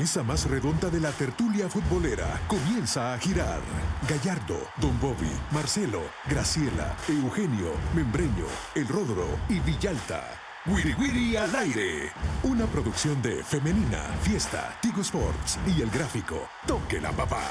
Mesa más redonda de la tertulia futbolera comienza a girar. Gallardo, Don Bobby, Marcelo, Graciela, Eugenio, Membreño, El Rodro y Villalta. Wiri Wiri al aire. Una producción de Femenina, Fiesta, Tigo Sports y El Gráfico. Toque la papá.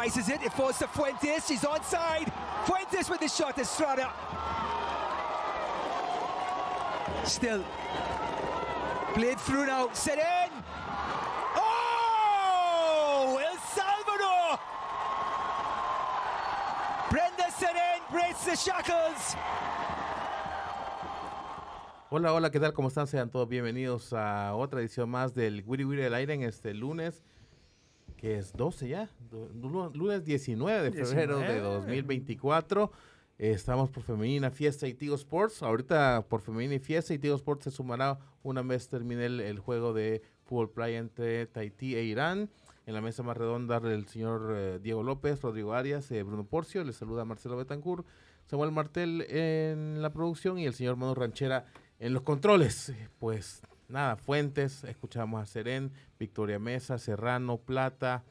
Splices it, it falls to Fuentes, he's onside. Fuentes with the shot, Estrada. Still. Played through now, set in. Oh! El Salvador! Brenda Seren breaks the shackles. Hola, hola, ¿qué tal? ¿Cómo están? Sean todos bienvenidos a otra edición más del Wiri Wiri del aire en este lunes, que es 12 ya, lunes 19 de febrero de 19. 2024. Eh, Estamos por Femenina Fiesta y Tigo Sports. Ahorita por Femenina y Fiesta y Tigo Sports se sumará una vez termine el, el juego de fútbol playa entre Tahití e Irán. En la mesa más redonda el señor eh, Diego López, Rodrigo Arias, eh, Bruno Porcio. Les saluda Marcelo Betancourt, Samuel Martel en la producción y el señor Manu Ranchera en los controles. Pues nada, Fuentes, escuchamos a Serén, Victoria Mesa, Serrano, Plata.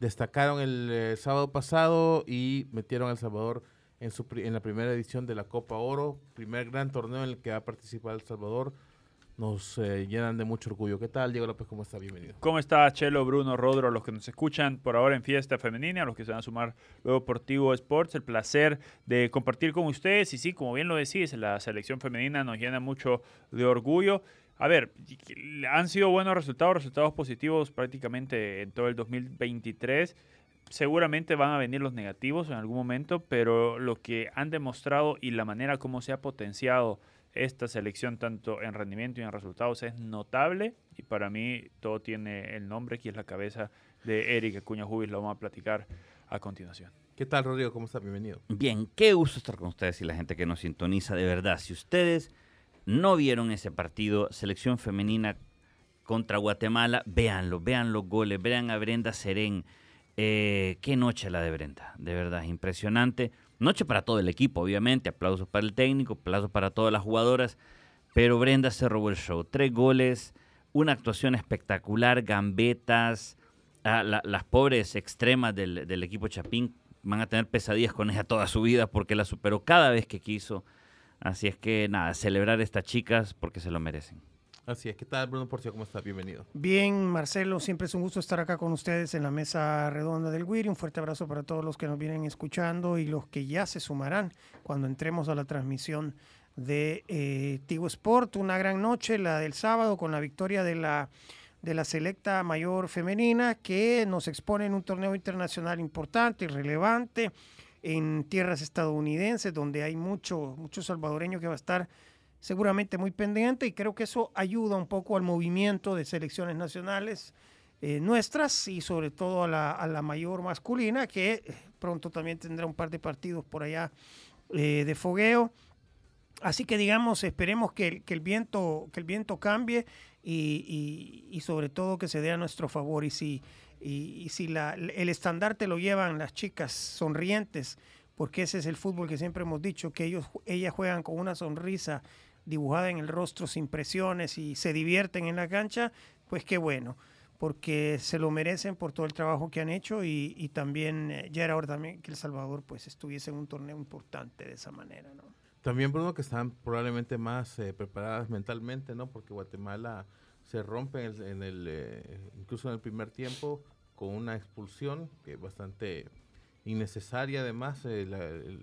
Destacaron el eh, sábado pasado y metieron a El Salvador en, su, en la primera edición de la Copa Oro, primer gran torneo en el que va a participar El Salvador. Nos eh, llenan de mucho orgullo. ¿Qué tal, Diego López? ¿Cómo está? Bienvenido. ¿Cómo está Chelo, Bruno, Rodro, los que nos escuchan por ahora en Fiesta Femenina, los que se van a sumar luego por Tigo Sports? El placer de compartir con ustedes. Y sí, como bien lo decís, la selección femenina nos llena mucho de orgullo. A ver, han sido buenos resultados, resultados positivos prácticamente en todo el 2023. Seguramente van a venir los negativos en algún momento, pero lo que han demostrado y la manera como se ha potenciado esta selección tanto en rendimiento y en resultados es notable y para mí todo tiene el nombre que es la cabeza de Eric Acuña Jubis, lo vamos a platicar a continuación. ¿Qué tal, Rodrigo? ¿Cómo está? Bienvenido. Bien, qué gusto estar con ustedes y la gente que nos sintoniza de verdad. Si ustedes no vieron ese partido, selección femenina contra Guatemala, véanlo, vean los goles, vean a Brenda Serén. Eh, qué noche la de Brenda, de verdad, impresionante. Noche para todo el equipo, obviamente, aplausos para el técnico, aplausos para todas las jugadoras, pero Brenda se robó el show. Tres goles, una actuación espectacular, gambetas, ah, la- las pobres extremas del equipo Chapín van a tener pesadillas con ella toda su vida porque la superó cada vez que quiso. Así es que nada, celebrar a estas chicas porque se lo merecen. Así es. ¿Qué tal, Bruno Porcio? ¿Cómo está? Bienvenido. Bien, Marcelo, siempre es un gusto estar acá con ustedes en la mesa redonda del WIRI. Un fuerte abrazo para todos los que nos vienen escuchando y los que ya se sumarán cuando entremos a la transmisión de eh, Tigo Sport. Una gran noche, la del sábado, con la victoria de la, de la selecta mayor femenina que nos expone en un torneo internacional importante y relevante en tierras estadounidenses, donde hay mucho, mucho salvadoreño que va a estar seguramente muy pendiente y creo que eso ayuda un poco al movimiento de selecciones nacionales eh, nuestras y sobre todo a la, a la mayor masculina que eh, pronto también tendrá un par de partidos por allá eh, de fogueo. Así que digamos, esperemos que, el- que el, viento, que el viento cambie y, y- y sobre todo que se dé a nuestro favor. Y si, y, si la- el estandarte lo llevan las chicas sonrientes, porque ese es el fútbol que siempre hemos dicho, que ellos, ellas juegan con una sonrisa dibujada en el rostro sin presiones y se divierten en la cancha, pues qué bueno, porque se lo merecen por todo el trabajo que han hecho y, y también eh, ya era hora también que El Salvador pues estuviese en un torneo importante de esa manera, ¿no? También, Bruno, que están probablemente más eh, preparadas mentalmente, ¿no? Porque Guatemala se rompe en el, en el, eh, incluso en el primer tiempo con una expulsión que es bastante innecesaria además, eh, la,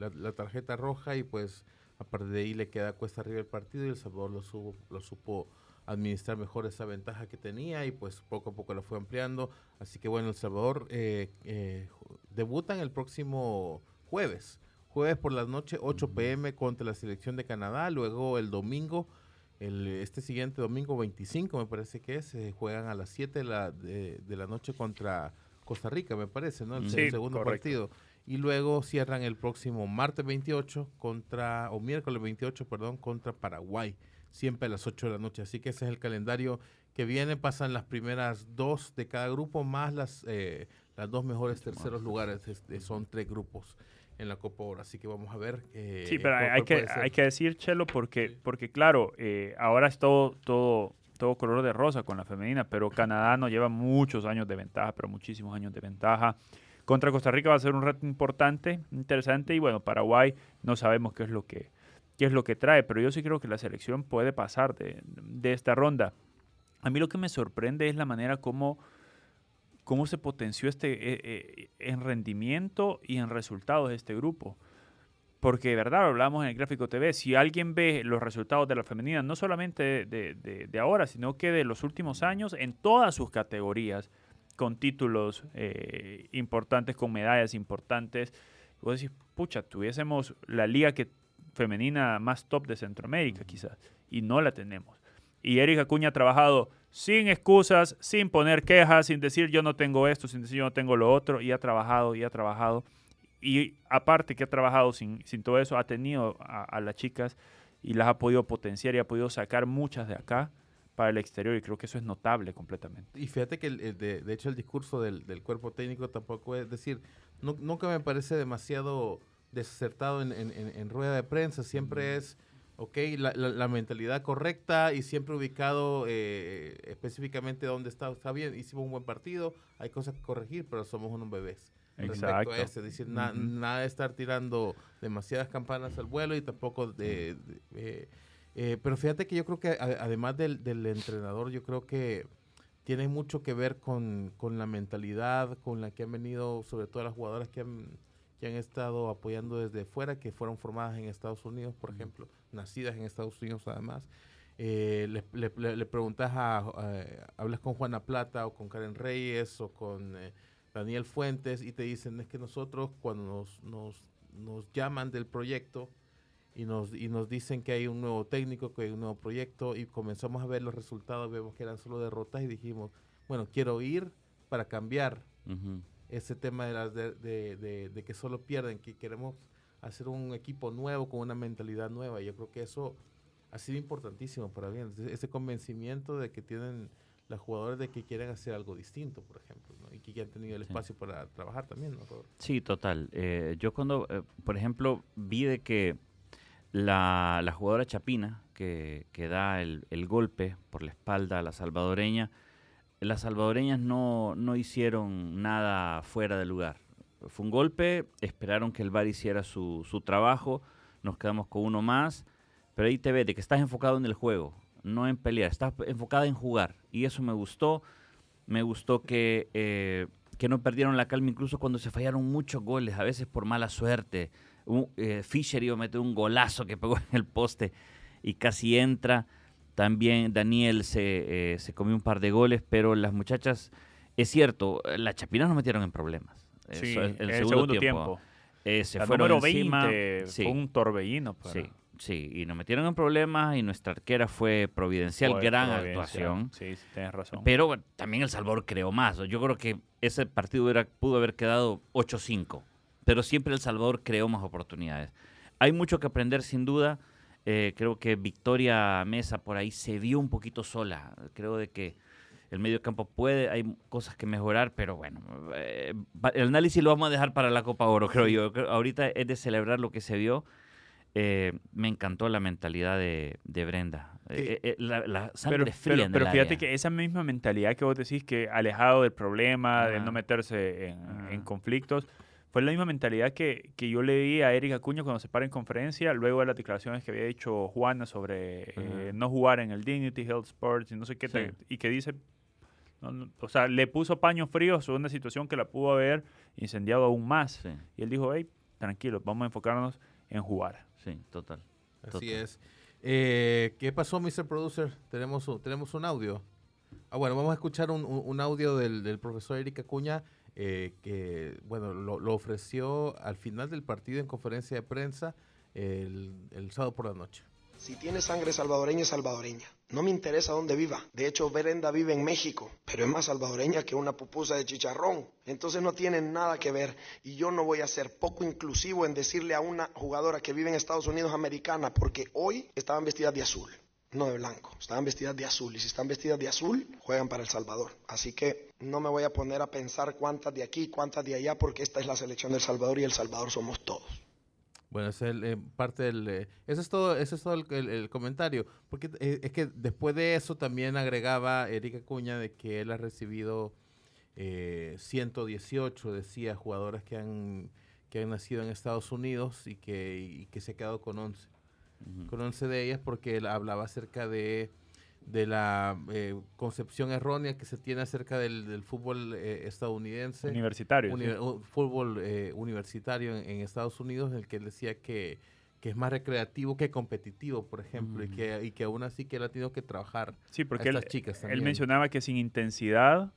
la- la tarjeta roja y pues a partir de ahí le queda cuesta arriba el partido y El Salvador lo, supo- lo supo administrar mejor esa ventaja que tenía y pues poco a poco la fue ampliando. Así que bueno, El Salvador eh, eh, debutan el próximo jueves. Jueves por la noche, 8 pm contra la selección de Canadá. Luego el domingo, el, este siguiente domingo 25 me parece que es, se juegan a las 7 de la, de, la noche contra Costa Rica, me parece, ¿no? El, segundo partido. Y luego cierran el próximo martes 28 contra, o miércoles 28, perdón, contra Paraguay siempre a las 8 de la noche. Así que ese es el calendario que viene. Pasan las primeras dos de cada grupo más las, eh, las dos mejores terceros lugares. son tres grupos en la Copa Oro. Así que vamos a ver. Eh, sí, pero hay que, hay que decir, Chelo, porque, porque claro, eh, ahora es todo, todo, todo color de rosa con la femenina, pero Canadá no lleva muchos años de ventaja, pero muchísimos años de ventaja. Contra Costa Rica va a ser un reto importante, interesante, y bueno, Paraguay no sabemos qué es lo que, qué es lo que trae, pero yo sí creo que la selección puede pasar de, esta ronda. A mí lo que me sorprende es la manera como, cómo se potenció este, eh, eh, en rendimiento y en resultados de este grupo. Porque de verdad, hablamos en el gráfico TV, si alguien ve los resultados de la femenina, no solamente de, ahora, sino que de los últimos años, en todas sus categorías, con títulos eh, importantes, con medallas importantes, vos decís, pucha, tuviésemos la liga que femenina más top de Centroamérica, quizás, y no la tenemos. Y Erika Acuña ha trabajado sin excusas, sin poner quejas, sin decir yo no tengo esto, sin decir yo no tengo lo otro, y ha trabajado, y ha trabajado. Y aparte que ha trabajado sin, sin todo eso, ha tenido a, las chicas y las ha podido potenciar y ha podido sacar muchas de acá para el exterior y creo que eso es notable completamente. Y fíjate que de, de, hecho el discurso del, del, cuerpo técnico tampoco es decir, nunca me parece demasiado desertado en, en, rueda de prensa, siempre es, ok, la, mentalidad correcta y siempre ubicado eh, específicamente donde está, está bien, hicimos un buen partido, hay cosas que corregir, pero somos unos bebés. Exacto. A este, decir, nada de estar tirando demasiadas campanas al vuelo y tampoco de... Eh, eh, pero fíjate que yo creo que además del, del, entrenador, yo creo que tiene mucho que ver con, con la mentalidad con la que han venido, sobre todo las jugadoras que han que han estado apoyando desde fuera, que fueron formadas en Estados Unidos, por ejemplo, nacidas en Estados Unidos además. Eh, le, le, preguntas a, hablas con Juana Plata o con Karen Reyes o con eh, Daniel Fuentes y te dicen es que nosotros cuando nos, nos, nos llaman del proyecto y nos, y nos dicen que hay un nuevo técnico, que hay un nuevo proyecto y comenzamos a ver los resultados, vemos que eran solo derrotas y dijimos, bueno, quiero ir para cambiar ese tema de, las de, de, que solo pierden, que queremos hacer un equipo nuevo con una mentalidad nueva. Yo creo que eso ha sido importantísimo para bien, ese convencimiento de que tienen los jugadores de que quieren hacer algo distinto, por ejemplo, y que ya han tenido el espacio para trabajar también. ¿no? Sí, total. Eh, yo cuando, eh, por ejemplo, vi de que la, la jugadora Chapina, que, que da el, el, golpe por la espalda a la salvadoreña, las salvadoreñas no, no hicieron nada fuera de lugar. Fue un golpe, esperaron que el VAR hiciera su, su trabajo, nos quedamos con uno más, pero ahí te de que estás enfocado en el juego, no en pelear, estás enfocada en jugar. Y eso me gustó. Me gustó que, eh, que no perdieron la calma incluso cuando se fallaron muchos goles, a veces por mala suerte. Eh, Fischer iba a meter un golazo que pegó en el poste y casi entra. También Daniel se, eh, se comió un par de goles, pero las muchachas, es cierto, las chapinas nos metieron en problemas. Sí, el, el, segundo, tiempo. Eh, se fueron número 20 fue un torbellino. Sí, sí, y nos metieron en problemas y nuestra arquera fue providencial, gran actuación. Sí, sí, tienes razón. Pero también El Salvador creó más. Yo creo que ese partido pudo haber quedado 8-5, pero siempre El Salvador creó más oportunidades. Hay mucho que aprender sin duda. Eh, creo que Victoria Mesa por ahí se vio un poquito sola. Creo de que el medio campo puede, hay cosas que mejorar, pero bueno, eh, el análisis lo vamos a dejar para la Copa Oro, creo yo. ahorita es de celebrar lo que se vio. Eh, me encantó la mentalidad de, Brenda. la, sangre fría. Pero, pero fíjate que esa misma mentalidad que vos decís, que alejado del problema, de no meterse en conflictos, fue la misma mentalidad que, que yo le di a Erika Acuña cuando se para en conferencia, luego de las declaraciones que había hecho Juana sobre eh, no jugar en el Dignity Health Sports y no sé qué, y que dice, o sea, le puso paños fríos sobre una situación que la pudo haber incendiado aún más. Y él dijo, hey, tranquilo, vamos a enfocarnos en jugar. Sí, total. Así es. Eh, ¿Qué pasó, Mr. Producer? Tenemos, un- tenemos un audio. Ah, bueno, vamos a escuchar un, un- un audio del, del profesor Eric Acuña, eh, que, bueno, lo, lo ofreció al final del partido en conferencia de prensa el, el sábado por la noche. Si tiene sangre salvadoreña, es salvadoreña. No me interesa dónde viva. De hecho, Brenda vive en México, pero es más salvadoreña que una pupusa de chicharrón. Entonces no tienen nada que ver. Y yo no voy a ser poco inclusivo en decirle a una jugadora que vive en Estados Unidos americana, porque hoy estaban vestidas de azul, no de blanco. Estaban vestidas de azul. Y si están vestidas de azul, juegan para El Salvador. Así que no me voy a poner a pensar cuántas de aquí, cuántas de allá, porque esta es la selección del Salvador y El Salvador somos todos. Bueno, es eh, parte del... eh, ese es todo, ese es todo el, el- el comentario. Porque eh, es que después de eso también agregaba Eric Acuña de que él ha recibido eh, 118, decía, jugadoras que han, que han nacido en Estados Unidos y que, y que se ha quedado con 11. Con 11 de ellas porque él hablaba acerca de, de la eh, concepción errónea que se tiene acerca del, del fútbol eh, estadounidense Universitario. uni- fútbol eh, universitario en, en Estados Unidos, en el que él decía que, que es más recreativo que competitivo, por ejemplo, y, que, y que aún así que él ha tenido que trabajar. Sí, porque él, estas chicas él también. mencionaba que sin intensidad,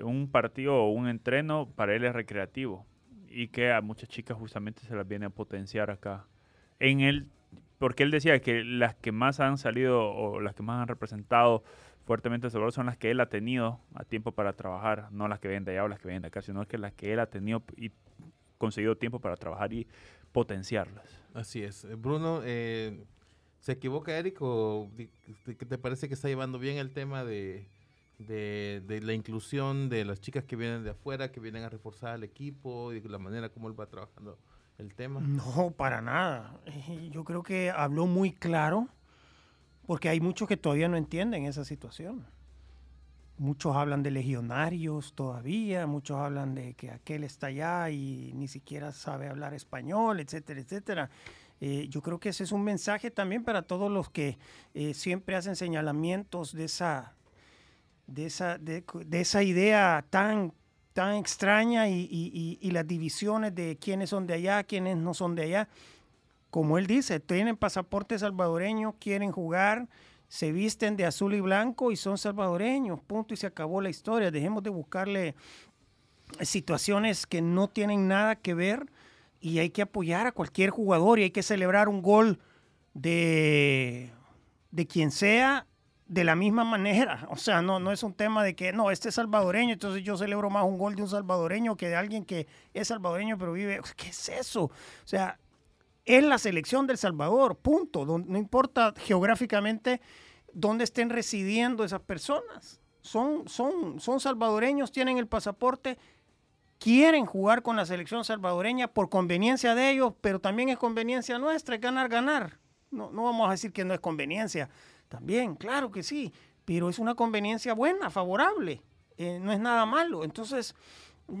un partido o un entreno para él es recreativo y que a muchas chicas justamente se las viene a potenciar acá. En él, porque él decía que las que más han salido o las que más han representado fuertemente a Salvador son las que él ha tenido a tiempo para trabajar, no las que vienen de allá o las que vienen de acá, sino que las que él ha tenido y conseguido tiempo para trabajar y potenciarlas. Así es. Eh, Bruno, eh, ¿se equivoca Eric o te- te parece que está llevando bien el tema de la inclusión de las chicas que vienen de afuera, que vienen a reforzar al equipo y la manera como él va trabajando el tema? No, para nada. Eh, Yo creo que habló muy claro porque hay muchos que todavía no entienden esa situación. Muchos hablan de legionarios todavía, muchos hablan de que aquel está allá y ni siquiera sabe hablar español, etcétera, etcétera. Eh, yo creo que ese es un mensaje también para todos los que eh, siempre hacen señalamientos de esa, de esa, de, de esa idea tan, tan extraña y, las divisiones de quiénes son de allá, quiénes no son de allá. Como él dice, tienen pasaporte salvadoreño, quieren jugar, se visten de azul y blanco y son salvadoreños, punto, y se acabó la historia. Dejemos de buscarle situaciones que no tienen nada que ver y hay que apoyar a cualquier jugador y hay que celebrar un gol de, de quien sea de la misma manera. O sea, no, no es un tema de que, no, este es salvadoreño, entonces yo celebro más un gol de un salvadoreño que de alguien que es salvadoreño pero vive. ¿Qué es eso? O sea, es la selección del Salvador, punto. No importa geográficamente dónde estén residiendo esas personas. Son, son, son salvadoreños, tienen el pasaporte, quieren jugar con la selección salvadoreña por conveniencia de ellos, pero también es conveniencia nuestra, es ganar, ganar. No, no vamos a decir que no es conveniencia. También, claro que sí, pero es una conveniencia buena, favorable. Eh, no es nada malo. Entonces,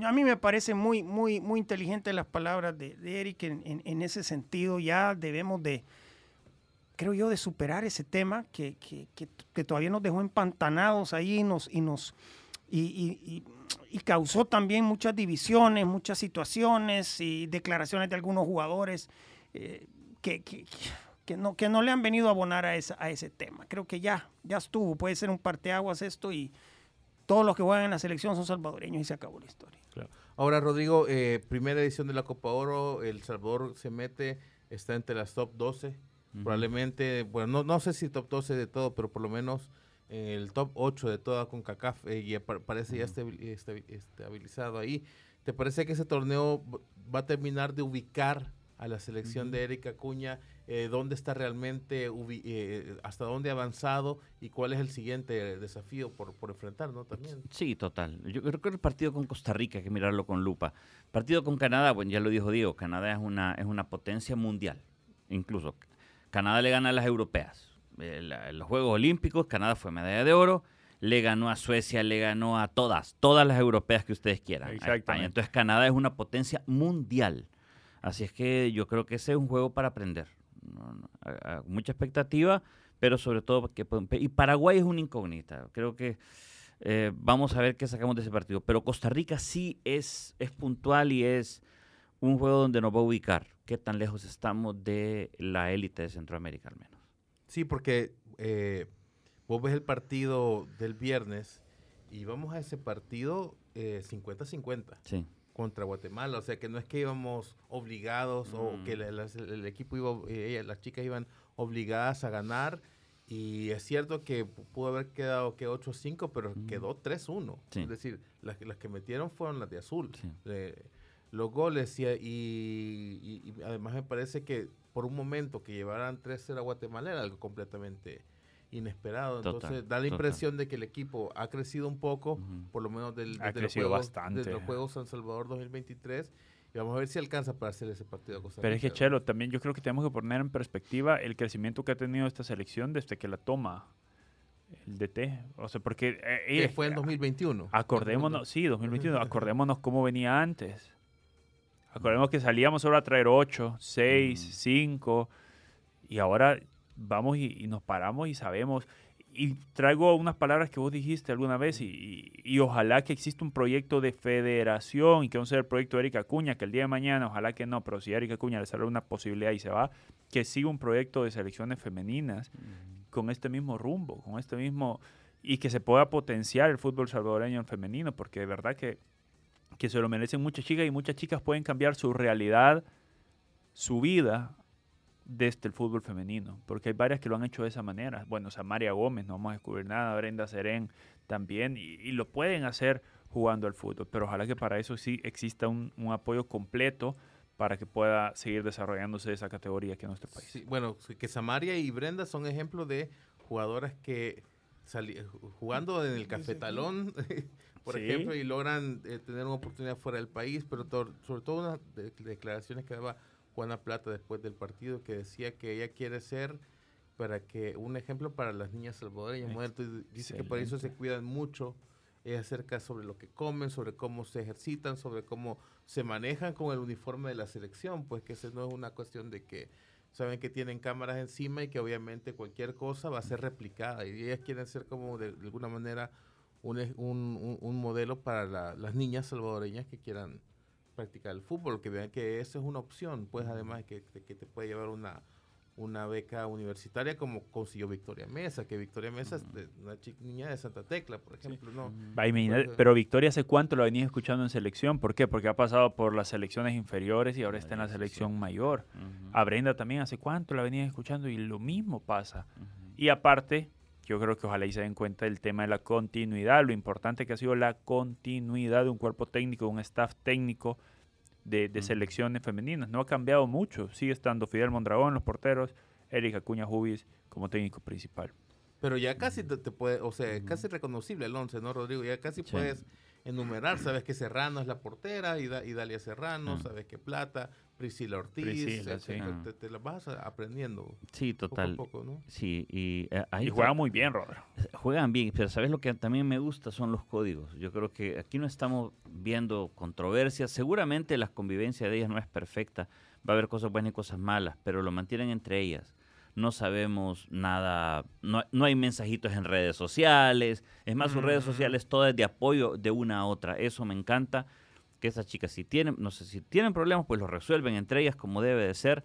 a mí me parece muy, muy, muy inteligente las palabras de, Eric en, ese sentido. Ya debemos de, creo yo, de superar ese tema que, que- que- todavía nos dejó empantanados ahí y nos, y nos y causó también muchas divisiones, muchas situaciones y declaraciones de algunos jugadores eh, que, que- no, que no le han venido a abonar a, esa- a ese tema. Creo que ya, ya estuvo, puede ser un parteaguas esto y todos los que juegan en la selección son salvadoreños y se acabó la historia. Ahora, Rodrigo, eh, primera edición de la Copa Oro, El Salvador se mete, está entre las top 12. Probablemente, bueno, no, no sé si top 12 de todo, pero por lo menos en el top 8 de toda CONCACAF eh, y pa- parece ya estabil- estabi- estabilizado ahí. ¿Te parece que ese torneo va a terminar de ubicar a la selección de Erika Acuña? Eh, ¿Dónde está realmente, eh, hasta dónde ha avanzado y cuál es el siguiente desafío por, por enfrentar, ¿no? También. Sí, total. Yo creo que el partido con Costa Rica hay que mirarlo con lupa. Partido con Canadá, bueno, ya lo dijo Diego, Canadá es una, es una potencia mundial. Incluso Canadá le gana a las europeas. Eh, la- En los Juegos Olímpicos, Canadá fue medalla de oro, le ganó a Suecia, le ganó a todas, todas las europeas que ustedes quieran. a España. Exactamente. Entonces Canadá es una potencia mundial. Así es que yo creo que ese es un juego para aprender. No, no, a- a- mucha expectativa, pero sobre todo que y Paraguay es una incógnita. Creo que eh, vamos a ver qué sacamos de ese partido. Pero Costa Rica sí es, es puntual y es un juego donde nos va a ubicar qué tan lejos estamos de la élite de Centroamérica al menos. Sí, porque eh, vos ves el partido del viernes y vamos a ese partido eh, 50-50 Sí. Contra Guatemala. O sea, que no es que íbamos obligados o Mm. que la- las- el, equipo iba, eh, las chicas iban obligadas a ganar. Y es cierto que pu- pudo haber quedado que 8-5, pero Mm. quedó 3-1. Sí. Es decir, las, que- las que metieron fueron las de azul. Sí. Eh, los goles y, y- y- y además me parece que por un momento que llevaran 3-0 a Guatemala era algo completamente inesperado. Total, Entonces da la total. impresión de que el equipo ha crecido un poco, por lo menos del, Ha desde, los crecido juegos, bastante. desde los Juegos San Salvador 2023. Y vamos a ver si alcanza para hacer ese partido a Costa Pero es que. Chelo, también yo creo que tenemos que poner en perspectiva el crecimiento que ha tenido esta selección desde que la toma el DT. O sea, porque... eh, Que eh, fue en 2021. Acordémonos, sí, 2021, acordémonos cómo venía antes. Acordémonos que salíamos solo a traer 8, 6, Mm. 5 y ahora vamos y, y nos paramos y sabemos. Y traigo unas palabras que vos dijiste alguna vez y, y- y ojalá que exista un proyecto de federación y que no sea el proyecto de Erika Cuña, que el día de mañana, ojalá que no, pero si a Erika Cuña le sale una posibilidad y se va, que siga un proyecto de selecciones femeninas con este mismo rumbo, con este mismo y que se pueda potenciar el fútbol salvadoreño en femenino, porque de verdad que, que se lo merecen muchas chicas y muchas chicas pueden cambiar su realidad, su vida desde el fútbol femenino, porque hay varias que lo han hecho de esa manera. Bueno, Samaria Gómez, no vamos a descubrir nada, Brenda Serén también, y, y lo pueden hacer jugando al fútbol, pero ojalá que para eso sí exista un, un apoyo completo para que pueda seguir desarrollándose esa categoría aquí en nuestro país. Sí, bueno, que Samaria y Brenda son ejemplos de jugadoras que jugando en el cafetalón, por Sí. ejemplo, y logran eh, tener una oportunidad fuera del país, pero sobre todo unas de- declaraciones que daba Juana Plata después del partido, que decía que ella quiere ser para que un ejemplo para las niñas salvadoreñas. Entonces dice que por eso se cuidan mucho es acerca sobre lo que comen, sobre cómo se ejercitan, sobre cómo se manejan con el uniforme de la selección, pues que eso no es una cuestión de que saben que tienen cámaras encima y que obviamente cualquier cosa va a ser replicada y ellas quieren ser como de, de alguna manera un, un, un- un modelo para la- las niñas salvadoreñas que quieran practicar el fútbol, que vean que eso es una opción, pues además que, que- te puede llevar una una beca universitaria como consiguió Victoria Mesa, que Victoria Mesa es de- una chi- niña de Santa Tecla, por ejemplo, ¿no? Imagínate, pero Victoria, ¿hace cuánto la venías escuchando en selección? ¿Por qué? Porque ha pasado por las selecciones inferiores y ahora está en la selección mayor. Ujú, A Brenda también, ¿hace cuánto la venías escuchando? Y lo mismo pasa. Y aparte, yo creo que ojalá y se den cuenta del tema de la continuidad, lo importante que ha sido la continuidad de un cuerpo técnico, de un staff técnico de, selecciones femeninas. No ha cambiado mucho. Sigue estando Fidel Mondragón, los porteros, Erika Cuña Jubis como técnico principal. Pero ya casi te, te puede, o sea, casi reconocible el 11, ¿no, Rodrigo? Ya casi Sí. puedes enumerar, sabes que Serrano es la portera, y, Da- y Dalia Serrano, Mm. sabes que Plata, Priscila Ortiz, Priscila, sí. te, Ah. te- vas aprendiendo Sí, poco total. a poco, ¿no? Sí, y eh, ahí Y está- juega muy bien, Rodro. juegan bien, pero sabes lo que también me gusta son los códigos. Yo creo que aquí no estamos viendo controversias. Seguramente la convivencia de ellas no es perfecta. Va a haber cosas buenas y cosas malas, pero lo mantienen entre ellas. No sabemos nada, no, no hay mensajitos en redes sociales. Es más, sus redes Mm. sociales todas de apoyo de una a otra. Eso me encanta. Que esas chicas, si tienen, no sé, si tienen problemas, pues los resuelven entre ellas como debe de ser.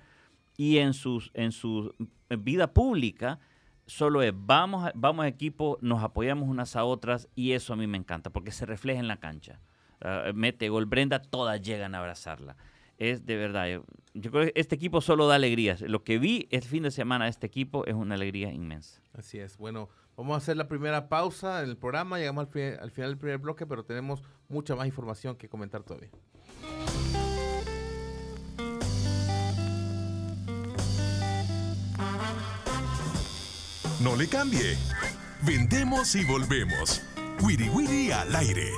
Y en, sus, en su vida pública, solo es vamos, vamos equipo, nos apoyamos unas a otras y eso a mí me encanta porque se refleja en la cancha. Ah, mete gol Brenda, todas llegan a abrazarla. Es de verdad, yo, creo que este equipo solo da alegrías. Lo que vi el fin de semana de este equipo es una alegría inmensa. Así es. Bueno, vamos a hacer la primera pausa en el programa, llegamos al, al final del primer bloque, pero tenemos mucha más información que comentar todavía. No le cambie. Vendemos y volvemos. Wiri Wiri al aire.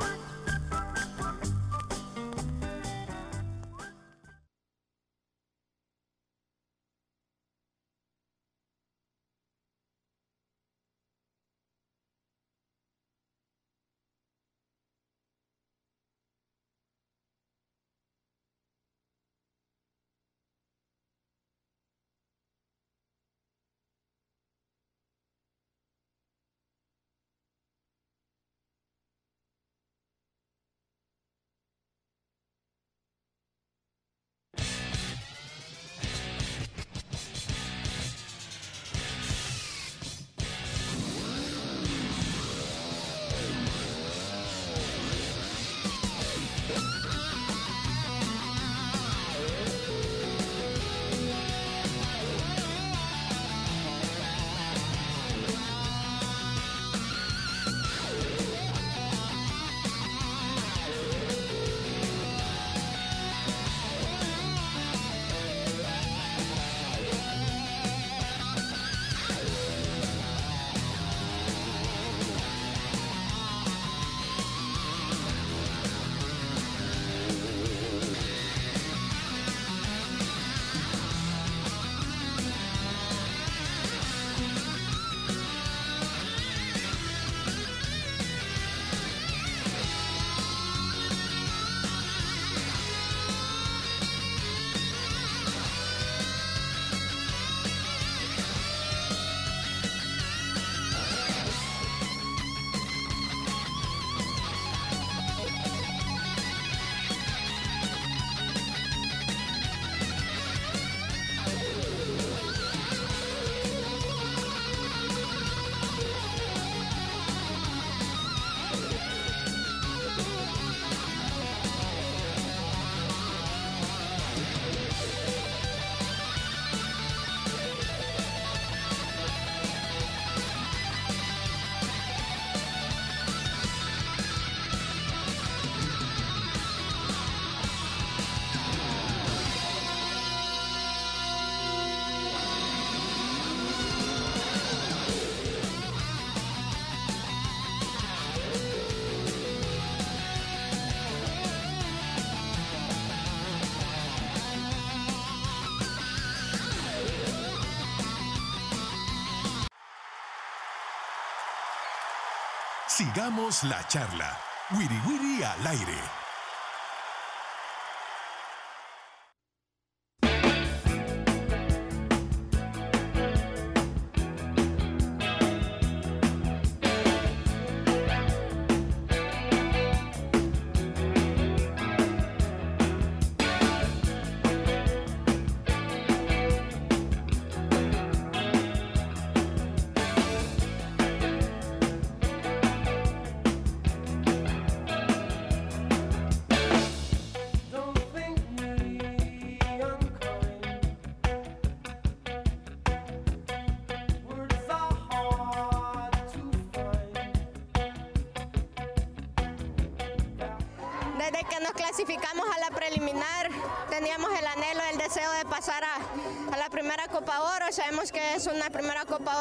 Sigamos la charla. Wiri Wiri al aire.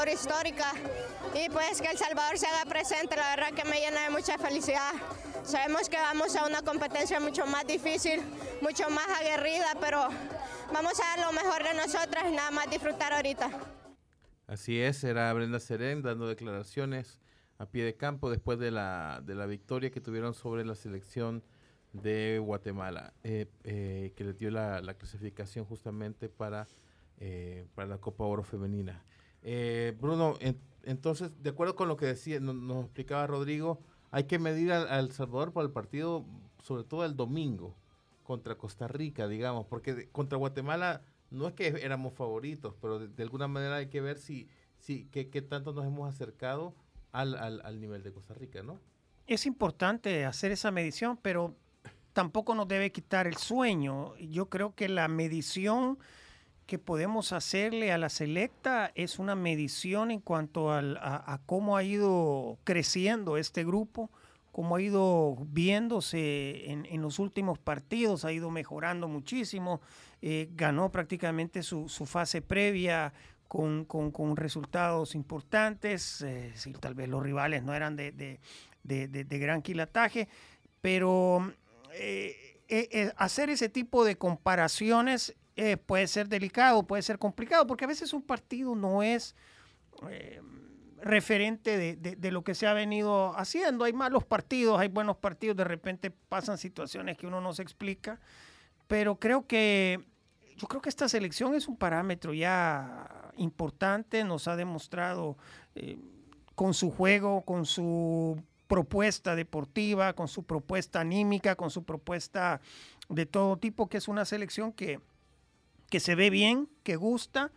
Histórica y pues que El Salvador se haga presente, la verdad que me llena de mucha felicidad. Sabemos que vamos a una competencia mucho más difícil, mucho más aguerrida, pero vamos a dar lo mejor de nosotras y nada más disfrutar ahorita. Así es, era Brenda Serén dando declaraciones a pie de campo después de la, de la victoria que tuvieron sobre la selección de Guatemala, eh, eh, que les dio la, la clasificación justamente para, eh, para la Copa Oro Femenina. Eh, Bruno, en- entonces, de acuerdo con lo que decía, no- nos, explicaba Rodrigo, hay que medir al, al Salvador por el partido, sobre todo el domingo, contra Costa Rica, digamos, porque contra Guatemala no es que éramos favoritos, pero de, alguna manera hay que ver si, si qué, qué tanto nos hemos acercado al, al, al nivel de Costa Rica, ¿no? Es importante hacer esa medición, pero tampoco nos debe quitar el sueño. Yo creo que la medición que podemos hacerle a la selecta es una medición en cuanto al- a, cómo ha ido creciendo este grupo, cómo ha ido viéndose en, los últimos partidos, ha ido mejorando muchísimo, eh, ganó prácticamente su, su fase previa con, con- resultados importantes, eh, tal vez los rivales no eran de, de- de- gran quilataje, pero eh, hacer ese tipo de comparaciones eh, puede ser delicado, puede ser complicado, porque a veces un partido no es eh, referente de, lo que se ha venido haciendo. Hay malos partidos, hay buenos partidos, de repente pasan situaciones que uno no se explica, pero creo que yo creo que esta selección es un parámetro ya importante, nos ha demostrado eh, con su juego, con su propuesta deportiva, con su propuesta anímica, con su propuesta de todo tipo, que es una selección que, que se ve bien, que gusta,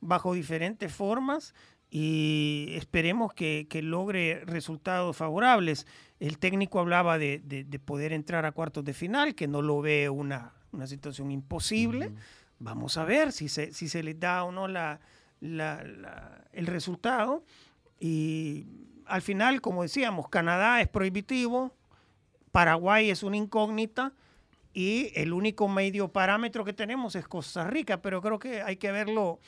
bajo diferentes formas y esperemos que, que logre resultados favorables. El técnico hablaba de, de- de poder entrar a cuartos de final, que no lo ve una, una situación imposible. Vamos a ver si se, si se les da o no la, la- la- el resultado. Y al final, como decíamos, Canadá es prohibitivo, Paraguay es una incógnita y el único medio parámetro que tenemos es Costa Rica, pero creo que hay que verlo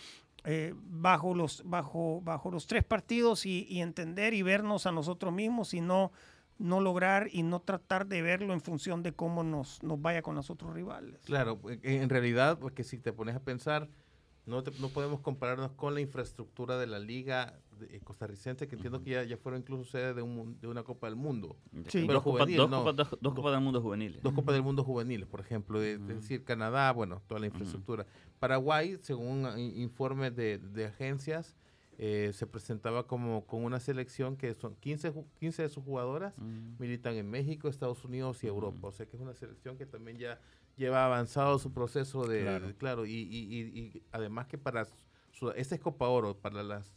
eh, bajo, los, bajo, bajo los tres partidos y, y entender y vernos a nosotros mismos y no, no lograr y no tratar de verlo en función de cómo nos, nos vaya con los otros rivales. Claro, en- realidad, porque si te pones a pensar, no, te- no podemos compararnos con la infraestructura de la liga de- eh, costarricense, que entiendo que ya, ya fueron incluso sede de, un de una Copa del Mundo. Sí. Pero Dos, copas, juvenil, dos, no. copas, dos, dos copas del mundo juveniles. Dos Copas del Mundo juveniles, por ejemplo, de, de decir Canadá, bueno, toda la infraestructura. Paraguay, según ah, in- informes de, de agencias, eh, se presentaba como con una selección que son 15, ju- 15 de sus jugadoras militan en México, Estados Unidos y Europa. O sea que es una selección que también ya lleva avanzado su proceso de, Claro. de- claro, y, y- y- y además que para su, esta es Copa Oro, para las,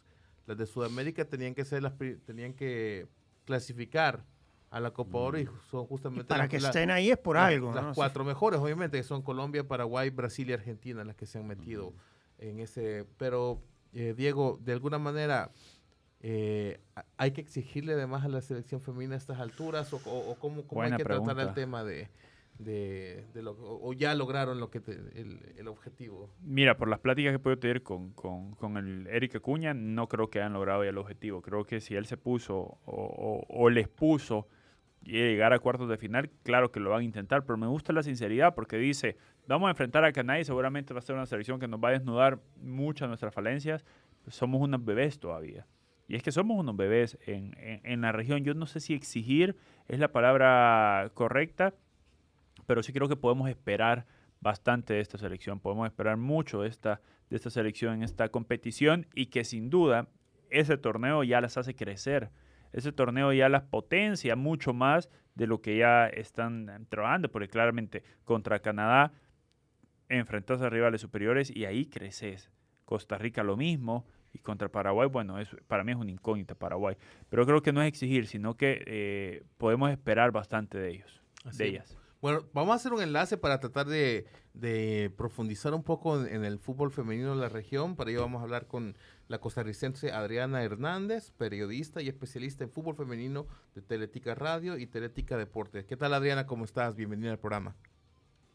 las de Sudamérica tenían que ser las tenían que clasificar a la Copa Oro y son justamente Para las- que estén ahí es por la- algo. Las ¿no? Sí. cuatro mejores, obviamente, que son Colombia, Paraguay, Brasil y Argentina, las que se han metido en ese. Pero, eh, Diego, de alguna manera, eh, ¿hay que exigirle además a la selección femenina a estas alturas? ¿O, o- o cómo, cómo hay que tratar el tema de. De, lo, o, ya lograron lo que te- el, el objetivo? Mira, por las pláticas que he podido tener con, con, con el Eric Acuña, no creo que hayan logrado ya el objetivo. Creo que si él se puso o, o- les puso llegar a cuartos de final, claro que lo van a intentar, pero me gusta la sinceridad porque dice, vamos a enfrentar a Canadá y seguramente va a ser una selección que nos va a desnudar muchas de nuestras falencias. Somos unas bebés todavía. Y es que somos unos bebés en- en la región. Yo no sé si exigir es la palabra correcta, pero sí creo que podemos esperar bastante de esta selección. Podemos esperar mucho de esta, de esta selección en esta competición y que sin duda ese torneo ya las hace crecer. Ese torneo ya las potencia mucho más de lo que ya están trabajando, porque claramente contra Canadá enfrentas a rivales superiores y ahí creces. Costa Rica lo mismo y contra Paraguay, bueno, es, para mí es una incógnita Paraguay, pero creo que no es exigir, sino que eh, podemos esperar bastante de ellos, Así de ellas. Bueno, vamos a hacer un enlace para tratar de, profundizar un poco en, en el fútbol femenino de la región. Para ello vamos a hablar con la costarricense Adriana Hernández, periodista y especialista en fútbol femenino de Teletica Radio y Teletica Deportes. ¿Qué tal Adriana? ¿Cómo estás? Bienvenida al programa.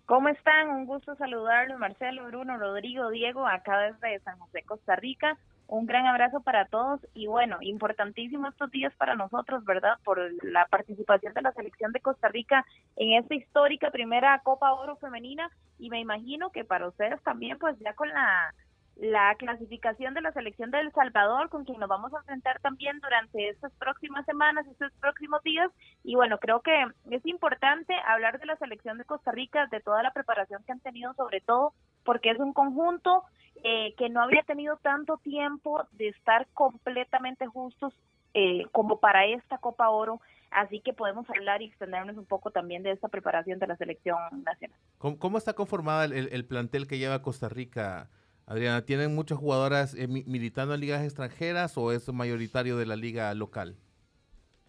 ¿Cómo están? Un gusto saludarlos, Marcelo, Bruno, Rodrigo, Diego, acá desde San José, Costa Rica. Un gran abrazo para todos y bueno, importantísimo estos días para nosotros, ¿verdad? Por la participación de la selección de Costa Rica en esta histórica primera Copa Oro femenina y me imagino que para ustedes también, pues ya con la la clasificación de la selección de El Salvador, con quien nos vamos a enfrentar también durante estas próximas semanas, estos próximos días. Y bueno, creo que es importante hablar de la selección de Costa Rica, de toda la preparación que han tenido, sobre todo porque es un conjunto eh, que no había tenido tanto tiempo de estar completamente justos eh, como para esta Copa Oro. Así que podemos hablar y extendernos un poco también de esta preparación de la selección nacional. ¿Cómo, cómo está conformada el, el- el plantel que lleva Costa Rica, Adriana? ¿Tienen muchas jugadoras eh, mi- militando en ligas extranjeras o es mayoritario de la liga local?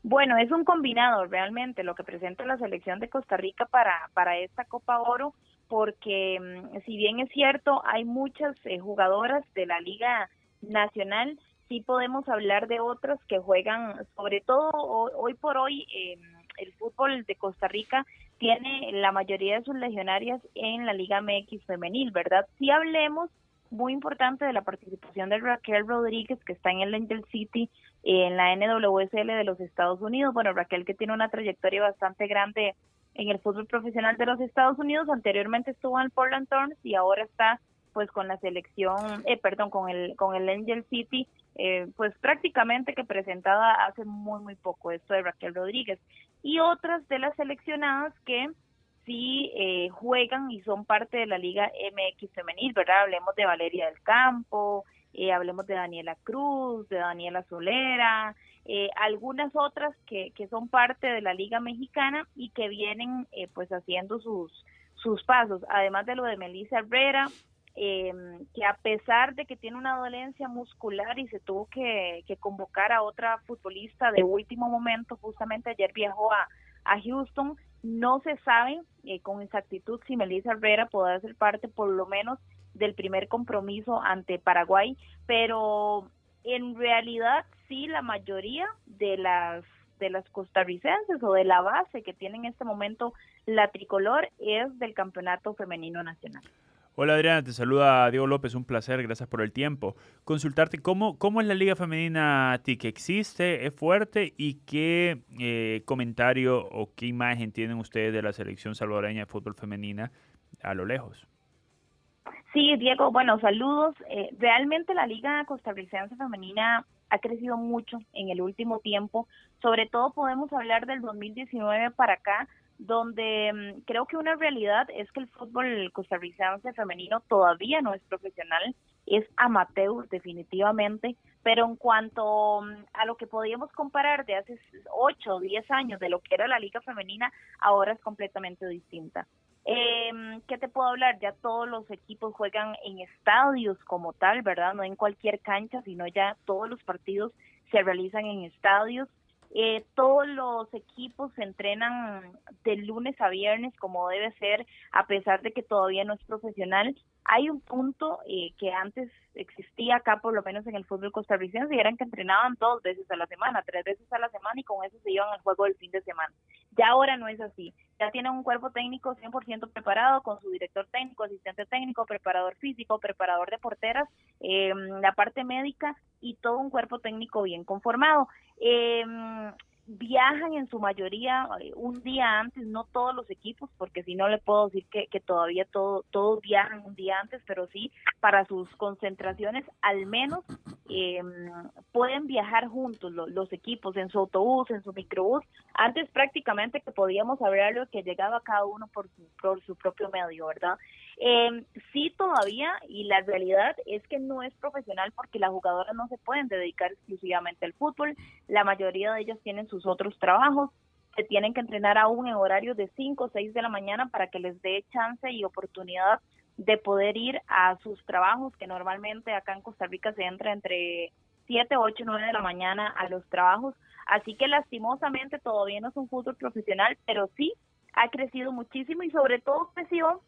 Bueno, es un combinado realmente lo que presenta la selección de Costa Rica para, para esta Copa Oro, porque mm, si bien es cierto, hay muchas eh, jugadoras de la Liga Nacional, sí podemos hablar de otras que juegan, sobre todo ho- hoy por hoy, eh, el fútbol de Costa Rica tiene la mayoría de sus legionarias en la Liga MX femenil, ¿verdad? Si hablemos muy importante de la participación de Raquel Rodríguez, que está en el Angel City, en la NWSL de los Estados Unidos. Bueno, Raquel que tiene una trayectoria bastante grande en el fútbol profesional de los Estados Unidos. Anteriormente estuvo en el Portland Thorns y ahora está pues con la selección, eh, perdón, con el con el Angel City, eh, pues prácticamente que presentada hace muy muy poco esto de Raquel Rodríguez y otras de las seleccionadas que sí eh, juegan y son parte de la Liga MX femenil, ¿verdad? Hablemos de Valeria del Campo, eh, hablemos de Daniela Cruz, de Daniela Solera, eh, algunas otras que, que son parte de la Liga Mexicana y que vienen eh, pues haciendo sus, sus pasos, además de lo de Melissa Herrera, eh, que a pesar de que tiene una dolencia muscular y se tuvo que, que convocar a otra futbolista de último momento, justamente ayer viajó a, a Houston, no se sabe eh, con exactitud si Melissa Herrera podrá ser parte por lo menos del primer compromiso ante Paraguay, pero en realidad sí la mayoría de las de las costarricenses o de la base que tiene en este momento la tricolor es del campeonato femenino nacional. Hola Adriana, te saluda Diego López, un placer, gracias por el tiempo. Consultarte cómo, cómo es la Liga Femenina TIC, ¿existe? ¿Es fuerte? ¿Y qué eh, comentario o qué imagen tienen ustedes de la selección salvadoreña de fútbol femenina a lo lejos? Sí, Diego, bueno, saludos. Eh, realmente la Liga Costarricense Femenina ha crecido mucho en el último tiempo. Sobre todo podemos hablar del 2019 para acá, donde mm, creo que una realidad es que el fútbol costarricense femenino todavía no es profesional, es amateur definitivamente, pero en cuanto mm, a lo que podíamos comparar de hace 8 o 10 años de lo que era la liga femenina, ahora es completamente distinta. Eh, ¿Qué te puedo hablar? Ya todos los equipos juegan en estadios como tal, ¿verdad? No en cualquier cancha, sino ya todos los partidos se realizan en estadios. Eh, todos los equipos se entrenan de lunes a viernes como debe ser, a pesar de que todavía no es profesional. Hay un punto eh, que antes existía acá, por lo menos en el fútbol costarricense, y eran que entrenaban dos veces a la semana, tres veces a la semana, y con eso se iban al juego del fin de semana. Ya ahora no es así. Ya tienen un cuerpo técnico 100% preparado, con su director técnico, asistente técnico, preparador físico, preparador de porteras, eh, la parte médica y todo un cuerpo técnico bien conformado. Eh, viajan en su mayoría eh, un día antes, no todos los equipos, porque si no le puedo decir que, todavía todo, todos viajan un día antes, pero sí para sus concentraciones al menos eh, pueden viajar juntos lo- los equipos en su autobús, en su microbús. Antes prácticamente que podíamos hablarlo que llegaba cada uno por su, por su propio medio, ¿verdad? Eh, sí todavía y la realidad es que no es profesional porque las jugadoras no se pueden dedicar exclusivamente al fútbol, la mayoría de ellas tienen sus otros trabajos, se tienen que entrenar aún en horarios de 5 o 6 de la mañana para que les dé chance y oportunidad de poder ir a sus trabajos, que normalmente acá en Costa Rica se entra entre 7, 8, 9 de la mañana a los trabajos. Así que lastimosamente todavía no es un fútbol profesional, pero sí ha crecido muchísimo y sobre todo creció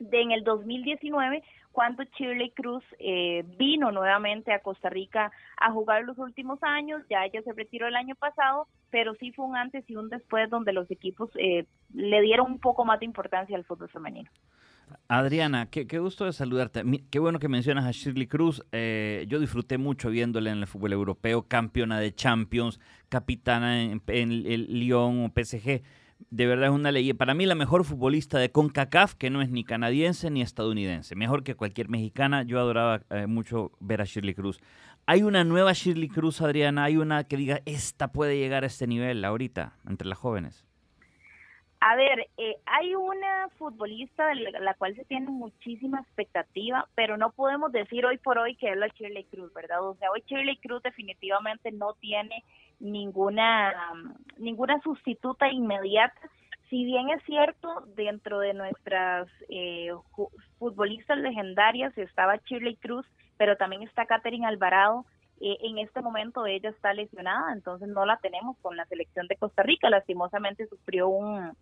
de en el 2019 cuando Shirley Cruz eh, vino nuevamente a Costa Rica a jugar los últimos años, ya ella se retiró el año pasado, pero sí fue un antes y un después donde los equipos eh, le dieron un poco más de importancia al fútbol femenino. Adriana, qué, qué gusto de saludarte. Qué bueno que mencionas a Shirley Cruz. Eh, yo disfruté mucho viéndole en el fútbol europeo, campeona de Champions, capitana en, en el Lyon o PSG. De verdad es una ley. Para mí la mejor futbolista de CONCACAF, que no es ni canadiense ni estadounidense. Mejor que cualquier mexicana. Yo adoraba eh, mucho ver a Shirley Cruz. ¿Hay una nueva Shirley Cruz, Adriana? ¿Hay una que diga, esta puede llegar a este nivel ahorita, entre las jóvenes? A ver, eh, hay una futbolista de la, cual se tiene muchísima expectativa, pero no podemos decir hoy por hoy que es la Shirley Cruz, ¿verdad? O sea, hoy Shirley Cruz definitivamente no tiene ninguna um, ninguna sustituta inmediata. Si bien es cierto, dentro de nuestras eh, futbolistas legendarias estaba Shirley Cruz, pero también está Catherine Alvarado. Eh, en este momento ella está lesionada, entonces no la tenemos con la selección de Costa Rica. Lastimosamente sufrió un,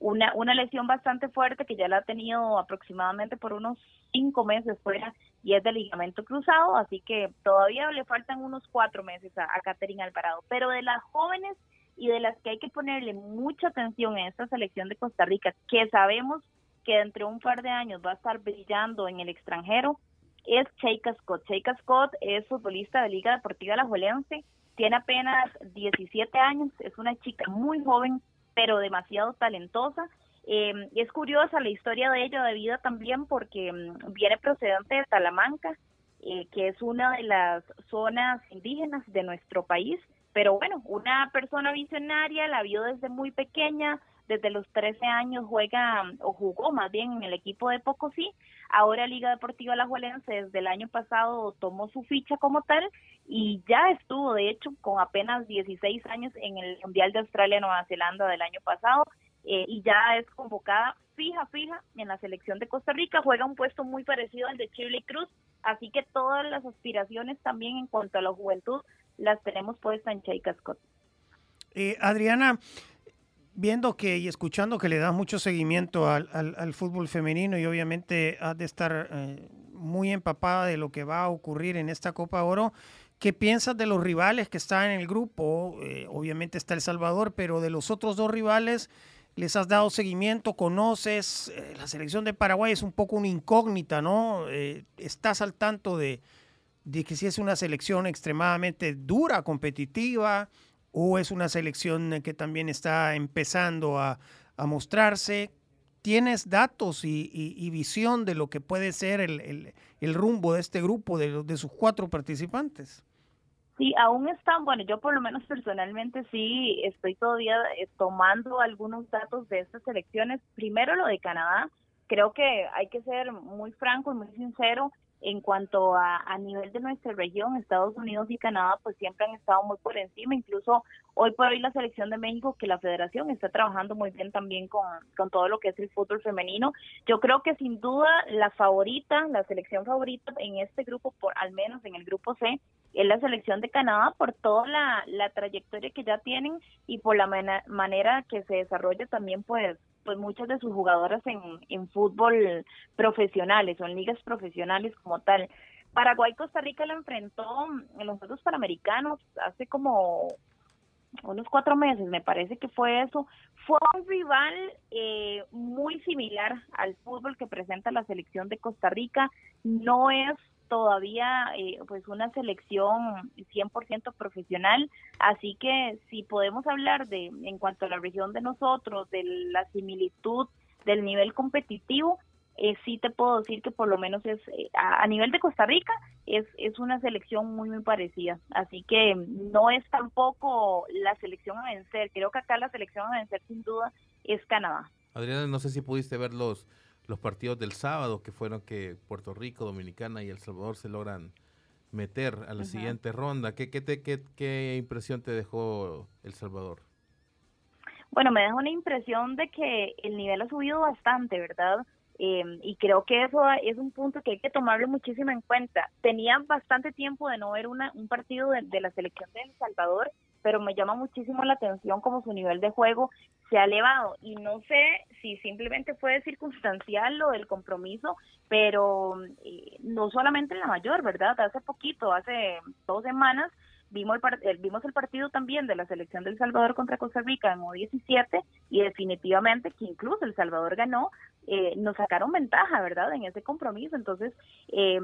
una, una lesión bastante fuerte que ya la ha tenido aproximadamente por unos cinco meses fuera y es de ligamento cruzado, así que todavía le faltan unos cuatro meses a, Catherine Alvarado. Pero de las jóvenes y de las que hay que ponerle mucha atención en esta selección de Costa Rica, que sabemos que dentro de un par de años va a estar brillando en el extranjero, es Cheika Scott. Cheika Scott es futbolista de Liga Deportiva Alajuelense, tiene apenas 17 años, es una chica muy joven, pero demasiado talentosa. Eh, es curiosa la historia de ella de vida también porque mm, viene procedente de Talamanca, eh, que es una de las zonas indígenas de nuestro país. Pero bueno, una persona visionaria la vio desde muy pequeña, desde los 13 años juega mm, o jugó más bien en el equipo de Pocosí. Ahora Liga Deportiva Alajuelense desde el año pasado tomó su ficha como tal y ya estuvo de hecho con apenas 16 años en el Mundial de Australia-Nueva Zelanda del año pasado eh, y ya es convocada fija, fija en la selección de Costa Rica, juega un puesto muy parecido al de Shirley Cruz, así que todas las aspiraciones también en cuanto a la juventud las tenemos puestas en Cheika Scott. Eh, Adriana, viendo que y escuchando que le das mucho seguimiento al, al- al fútbol femenino y obviamente has de estar eh, muy empapada de lo que va a ocurrir en esta Copa Oro, ¿qué piensas de los rivales que están en el grupo? Eh, obviamente está El Salvador, pero de los otros dos rivales, ¿les has dado seguimiento? ¿Conoces? Eh, la selección de Paraguay es un poco una incógnita, ¿no? Eh, ¿Estás al tanto de, que si es una selección extremadamente dura, competitiva, o es una selección que también está empezando a, mostrarse. ¿Tienes datos y, y- y visión de lo que puede ser el, rumbo de este grupo, de, de sus cuatro participantes? Sí, aún están, bueno, yo por lo menos personalmente sí estoy todavía eh, tomando algunos datos de estas elecciones. Primero lo de Canadá, creo que hay que ser muy franco y muy sincero en cuanto a, a nivel de nuestra región, Estados Unidos y Canadá pues siempre han estado muy por encima, incluso hoy por hoy la selección de México, que la federación está trabajando muy bien también con, con todo lo que es el fútbol femenino. Yo creo que sin duda la favorita, la selección favorita en este grupo, por al menos en el grupo C, es la selección de Canadá por toda la, la trayectoria que ya tienen y por la mena- manera que se desarrolla también pues pues muchas de sus jugadoras en, en fútbol profesionales o en ligas profesionales como tal. Paraguay Costa Rica la enfrentó en los Juegos Panamericanos hace como unos cuatro meses, me parece que fue eso. Fue un rival eh, muy similar al fútbol que presenta la selección de Costa Rica. No es todavía eh, pues una selección 100% profesional, así que si podemos hablar de en cuanto a la región de nosotros, de la similitud del nivel competitivo, eh, sí te puedo decir que por lo menos es eh, a, a nivel de Costa Rica es, es una selección muy muy parecida, así que no es tampoco la selección a vencer, creo que acá la selección a vencer sin duda es Canadá. Adriana, no sé si pudiste ver los, los partidos del sábado, que fueron que Puerto Rico, Dominicana y El Salvador se logran meter a la Ajá. siguiente ronda. ¿Qué, qué, te- qué, qué impresión te dejó El Salvador? Bueno, me deja una impresión de que el nivel ha subido bastante, ¿verdad? Eh, y creo que eso es un punto que hay que tomarlo muchísimo en cuenta. Tenía bastante tiempo de no ver una, un partido de, de la selección de El Salvador, pero me llama muchísimo la atención como su nivel de juego se ha elevado. Y no sé si simplemente fue circunstancial lo del compromiso, pero eh, no solamente en la mayor, ¿verdad? Hace poquito, hace dos semanas, vimos el, el- vimos el partido también de la selección del Salvador contra Costa Rica en U17 y definitivamente que incluso El Salvador ganó, eh, nos sacaron ventaja, ¿verdad? En ese compromiso. Entonces, eh,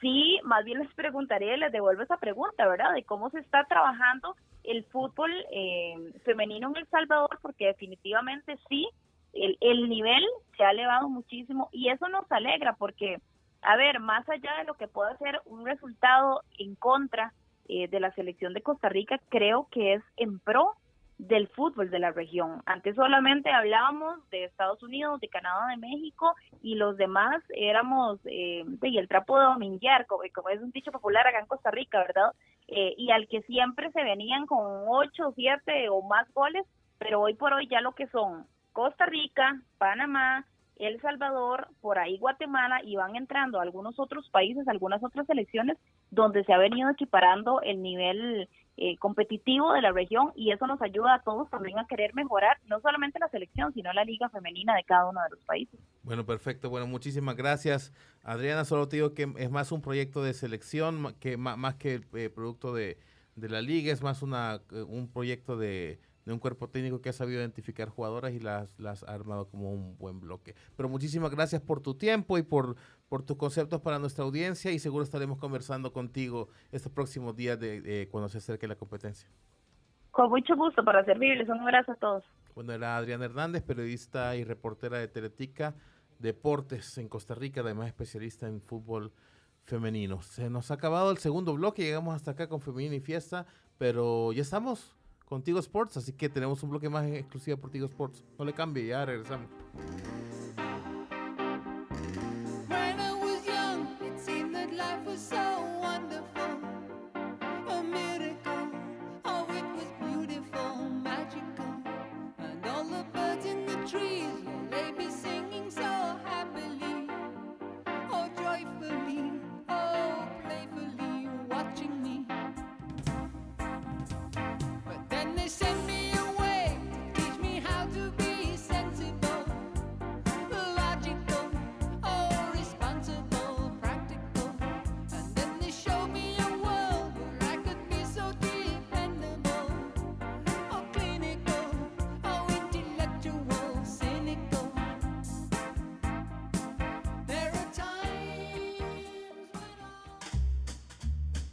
sí, más bien les preguntaré, les devuelvo esa pregunta, ¿verdad? De cómo se está trabajando el fútbol eh, femenino en El Salvador, porque definitivamente sí, el, el nivel se ha elevado muchísimo y eso nos alegra porque, a ver, más allá de lo que pueda ser un resultado en contra eh, de la selección de Costa Rica, creo que es en pro del fútbol de la región. Antes solamente hablábamos de Estados Unidos, de Canadá, de México y los demás éramos eh, y el trapo de dominguear, como, como es un dicho popular acá en Costa Rica, ¿verdad? Eh, y al que siempre se venían con ocho, siete o más goles, pero hoy por hoy ya lo que son Costa Rica, Panamá, El Salvador, por ahí Guatemala y van entrando algunos otros países, algunas otras selecciones donde se ha venido equiparando el nivel eh, competitivo de la región y eso nos ayuda a todos también a querer mejorar no solamente la selección, sino la liga femenina de cada uno de los países. Bueno, perfecto. Bueno, muchísimas gracias. Adriana, solo te digo que es más un proyecto de selección que más, que eh, producto de, de la liga, es más una, eh, un proyecto de, de un cuerpo técnico que ha sabido identificar jugadoras y las, las ha armado como un buen bloque. Pero muchísimas gracias por tu tiempo y por, por tus conceptos para nuestra audiencia y seguro estaremos conversando contigo estos próximos días de, de cuando se acerque la competencia. Con mucho gusto para servirles. Un abrazo a todos. Bueno, era Adriana Hernández, periodista y reportera de Teletica Deportes en Costa Rica, además especialista en fútbol femenino. Se nos ha acabado el segundo bloque, llegamos hasta acá con Femenina y Fiesta, pero ya estamos contigo Sports, así que tenemos un bloque más exclusivo por Tigo Sports. No le cambie, ya regresamos.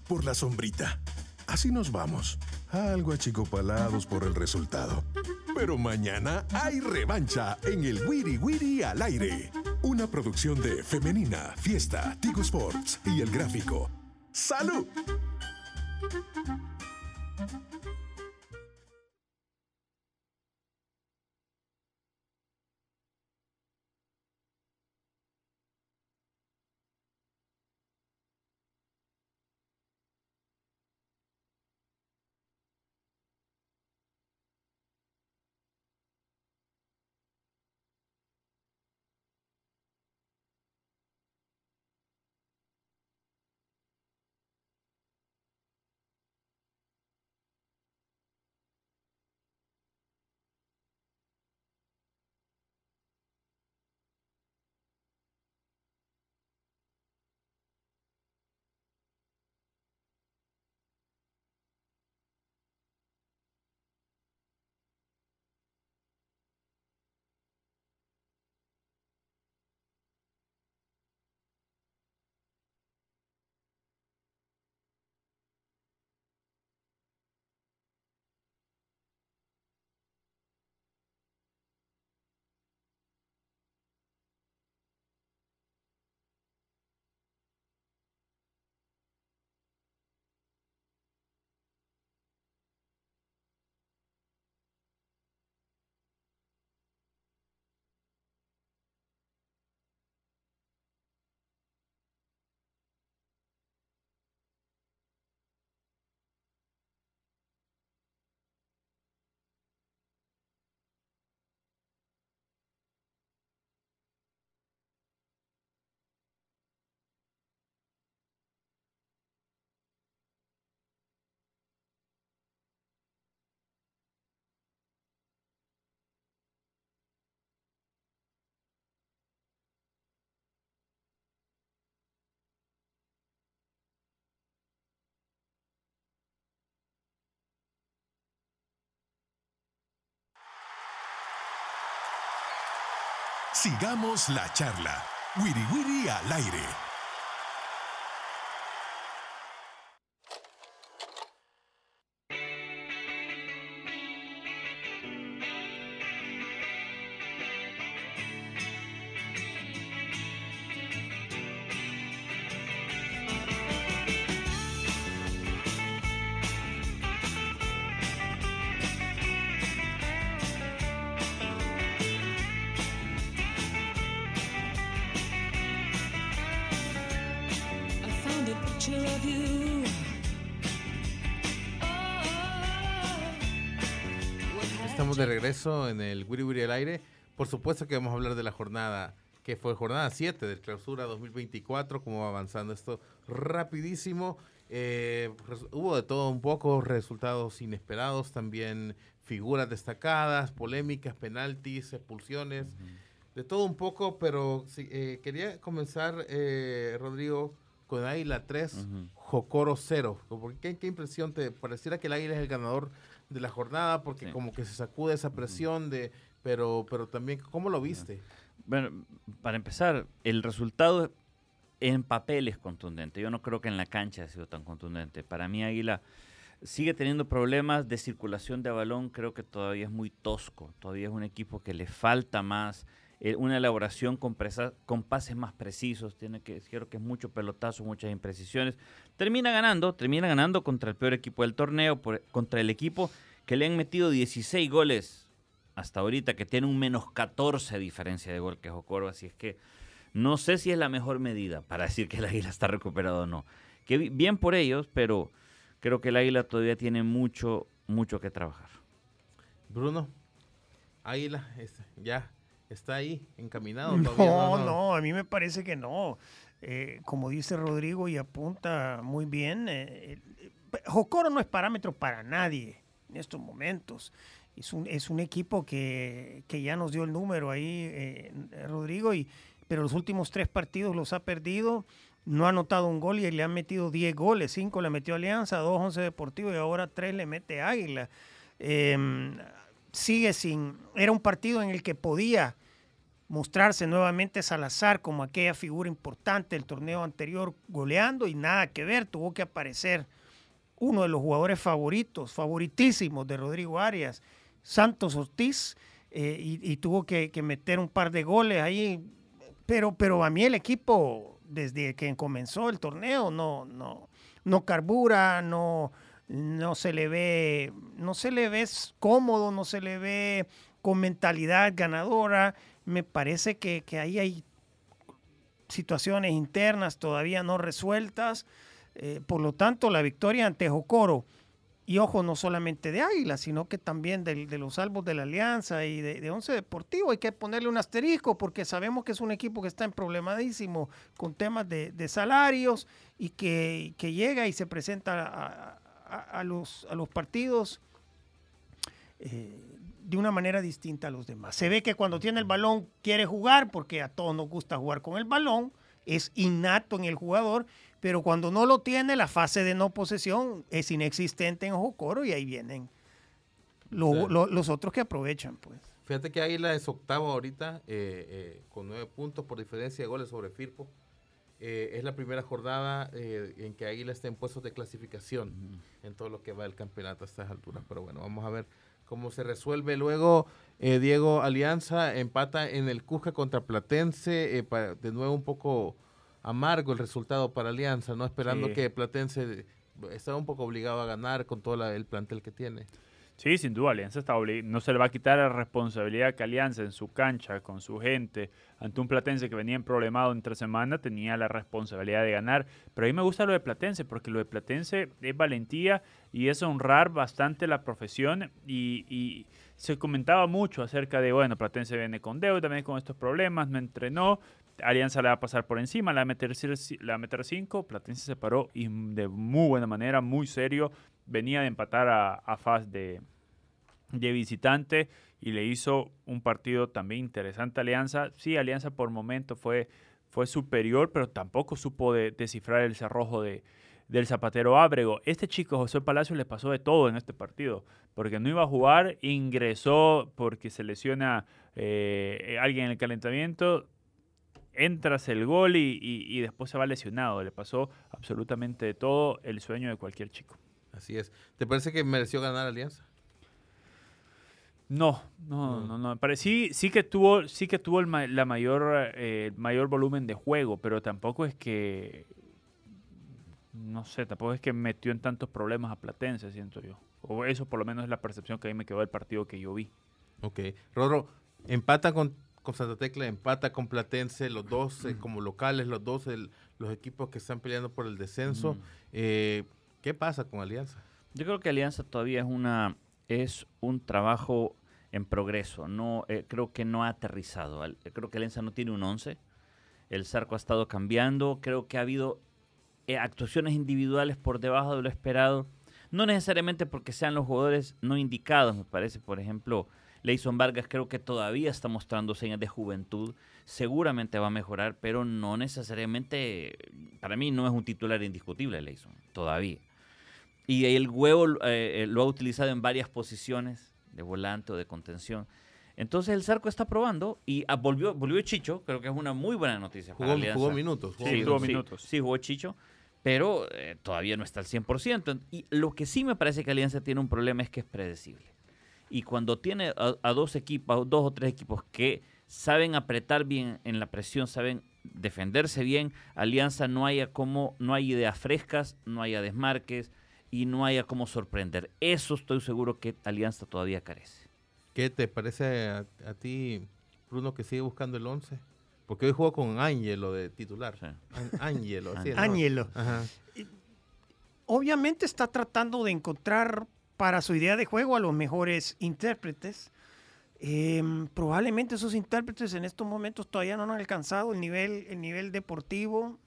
Por la sombrita. Así nos vamos. Algo achicopalados por el resultado. Pero mañana hay revancha en el Wiri Wiri al aire. Una producción de Femenina, Fiesta, Tigo Sports y El Gráfico. ¡Salud! Sigamos la charla. Wiri Wiri al aire. Regreso en el Wiri Wiri al aire. Por supuesto que vamos a hablar de la jornada que fue jornada 7 del clausura 2024, cómo va avanzando esto rapidísimo. Eh, hubo de todo un poco, resultados inesperados, también figuras destacadas, polémicas, penaltis, expulsiones, de todo un poco, pero eh, quería comenzar, eh, Rodrigo, con Águila 3, Jocoro 0. ¿Por ¿Qué, ¿Qué impresión te pareciera que el Águila es el ganador de la jornada? Porque Sí. como que se sacude esa presión de... Pero, pero también, ¿cómo lo viste? Bueno, para empezar, el resultado en papel es contundente. Yo no creo que en la cancha haya sido tan contundente. Para mí, Águila sigue teniendo problemas de circulación de balón. Creo que todavía es muy tosco. Todavía es un equipo que le falta más. Eh, una elaboración con, pases más precisos. Tiene que, creo que es mucho pelotazo, muchas imprecisiones. Termina ganando, termina ganando contra el peor equipo del torneo, contra el equipo que le han metido 16 goles hasta ahorita, que tiene un menos 14 diferencia de gol que Jocoro, así es que no sé si es la mejor medida para decir que el Águila está recuperado o no. Que bi- bien por ellos, pero creo que el Águila todavía tiene mucho, mucho que trabajar. Bruno, Águila, es- ya está ahí, encaminado. No, todavía no, a mí me parece que no. Eh, como dice Rodrigo y apunta muy bien, eh, eh, Jocoro no es parámetro para nadie en estos momentos. Es un, es un equipo que, que ya nos dio el número ahí, eh, Rodrigo, y, pero los últimos tres partidos los ha perdido. No ha anotado un gol y le han metido 10 goles. 5 le metió Alianza, 2 11 Deportivo y ahora 3 le mete Águila. Em, sigue sin... Era un partido en el que podía mostrarse nuevamente Salazar como aquella figura importante del torneo anterior goleando y nada que ver, tuvo que aparecer uno de los jugadores favoritos, favoritísimos de Rodrigo Arias, Santos Ortiz, eh, y, tuvo que, que meter un par de goles ahí, pero, pero a mí el equipo, desde que comenzó el torneo, no, no, no carbura, no, no se le ve, no se le ve cómodo, no se le ve con mentalidad ganadora. Me parece que, que ahí hay situaciones internas todavía no resueltas. Eh, por lo tanto, la victoria ante Jocoro, y ojo, no solamente de Águila, sino que también del- de, los salvos de la Alianza y de, de Once Deportivo, hay que ponerle un asterisco porque sabemos que es un equipo que está en problemadísimo con temas de, de salarios y que, que llega y se presenta a, a- a los, a los partidos eh, de una manera distinta a los demás. Se ve que cuando tiene el balón quiere jugar, porque a todos nos gusta jugar con el balón, es innato en el jugador, pero cuando no lo tiene, la fase de no posesión es inexistente en Jocoro y ahí vienen lo- Sí. lo- los otros que aprovechan. pues. Fíjate que Águila es octavo ahorita, eh, eh, con nueve puntos por diferencia de goles sobre Firpo. Eh, es la primera jornada eh, en que Águila está en puestos de clasificación en todo lo que va del campeonato a estas alturas. Pero bueno, vamos a ver cómo se resuelve. Luego, eh, Diego Alianza empata en el Cusca contra Platense. eh, pa- de nuevo un poco amargo el resultado para Alianza, ¿no? Esperando Sí. que Platense estaba un poco obligado a ganar con todo la- el plantel que tiene. Sí, sin duda, Alianza está no se le va a quitar la responsabilidad que Alianza en su cancha, con su gente, ante un Platense que venía en problemado entre semana, tenía la responsabilidad de ganar. Pero a mí me gusta lo de Platense, porque lo de Platense es valentía y es honrar bastante la profesión y, se comentaba mucho acerca de, bueno, Platense viene con deuda, viene con estos problemas, no entrenó, Alianza le va a pasar por encima, le va a meter, ci- le va a meter cinco, Platense se paró y de muy buena manera, muy serio, venía de empatar a, a Faz de, de visitante y le hizo un partido también interesante Alianza. Sí, Alianza por momento fue, fue superior, pero tampoco supo de- descifrar el cerrojo de, del Zapatero Ábrego. Este chico, José Palacio, le pasó de todo en este partido, porque no iba a jugar, ingresó porque se lesiona eh, alguien en el calentamiento, entras el gol y, y- y después se va lesionado. Le pasó absolutamente de todo el sueño de cualquier chico. Así es. ¿Te parece que mereció ganar Alianza? No, no, no, no. Pare- sí, sí que tuvo, sí que tuvo el ma- la mayor, eh, mayor volumen de juego, pero tampoco es que, no sé, tampoco es que metió en tantos problemas a Platense, siento yo. O eso por lo menos es la percepción que a mí me quedó del partido que yo vi. Ok. Rodro, empata con, con Santa Tecla, empata con Platense, los dos eh, como locales, los dos el- los equipos que están peleando por el descenso. Mm. Eh, ¿Qué pasa con Alianza? Yo creo que Alianza todavía es una es un trabajo en progreso. No eh, creo que no ha aterrizado. Creo que Alianza no tiene un 11. El Zarco ha estado cambiando. Creo que ha habido eh, actuaciones individuales por debajo de lo esperado. No necesariamente porque sean los jugadores no indicados, me parece. Por ejemplo, Leison Vargas creo que todavía está mostrando señas de juventud. Seguramente va a mejorar, pero no necesariamente, para mí no es un titular indiscutible Leison, todavía. Y el huevo eh, eh, lo ha utilizado en varias posiciones, de volante o de contención. Entonces el Zarco está probando y ah, volvió, volvió Chicho, creo que es una muy buena noticia para Jugó, Alianza. jugó minutos. jugó Sí, minutos. tuvo minutos. Sí, jugó Chicho, pero eh, todavía no está al 100%. Y lo que sí me parece que Alianza tiene un problema es que es predecible. Y cuando tiene a, a dos equipos, dos o tres equipos que saben apretar bien en la presión, saben defenderse bien, Alianza no haya como, no hay ideas frescas, no haya desmarques y no haya como sorprender. Eso estoy seguro que Alianza todavía carece. ¿Qué te parece a, a ti, Bruno, que sigue buscando el 11? Porque hoy jugó con Ángelo de titular. Sí. Ángelo, así es, ¿no? Ángelo. Obviamente está tratando de encontrar para su idea de juego a los mejores intérpretes. Em, probablemente esos intérpretes en estos momentos todavía no han alcanzado el nivel, el nivel deportivo,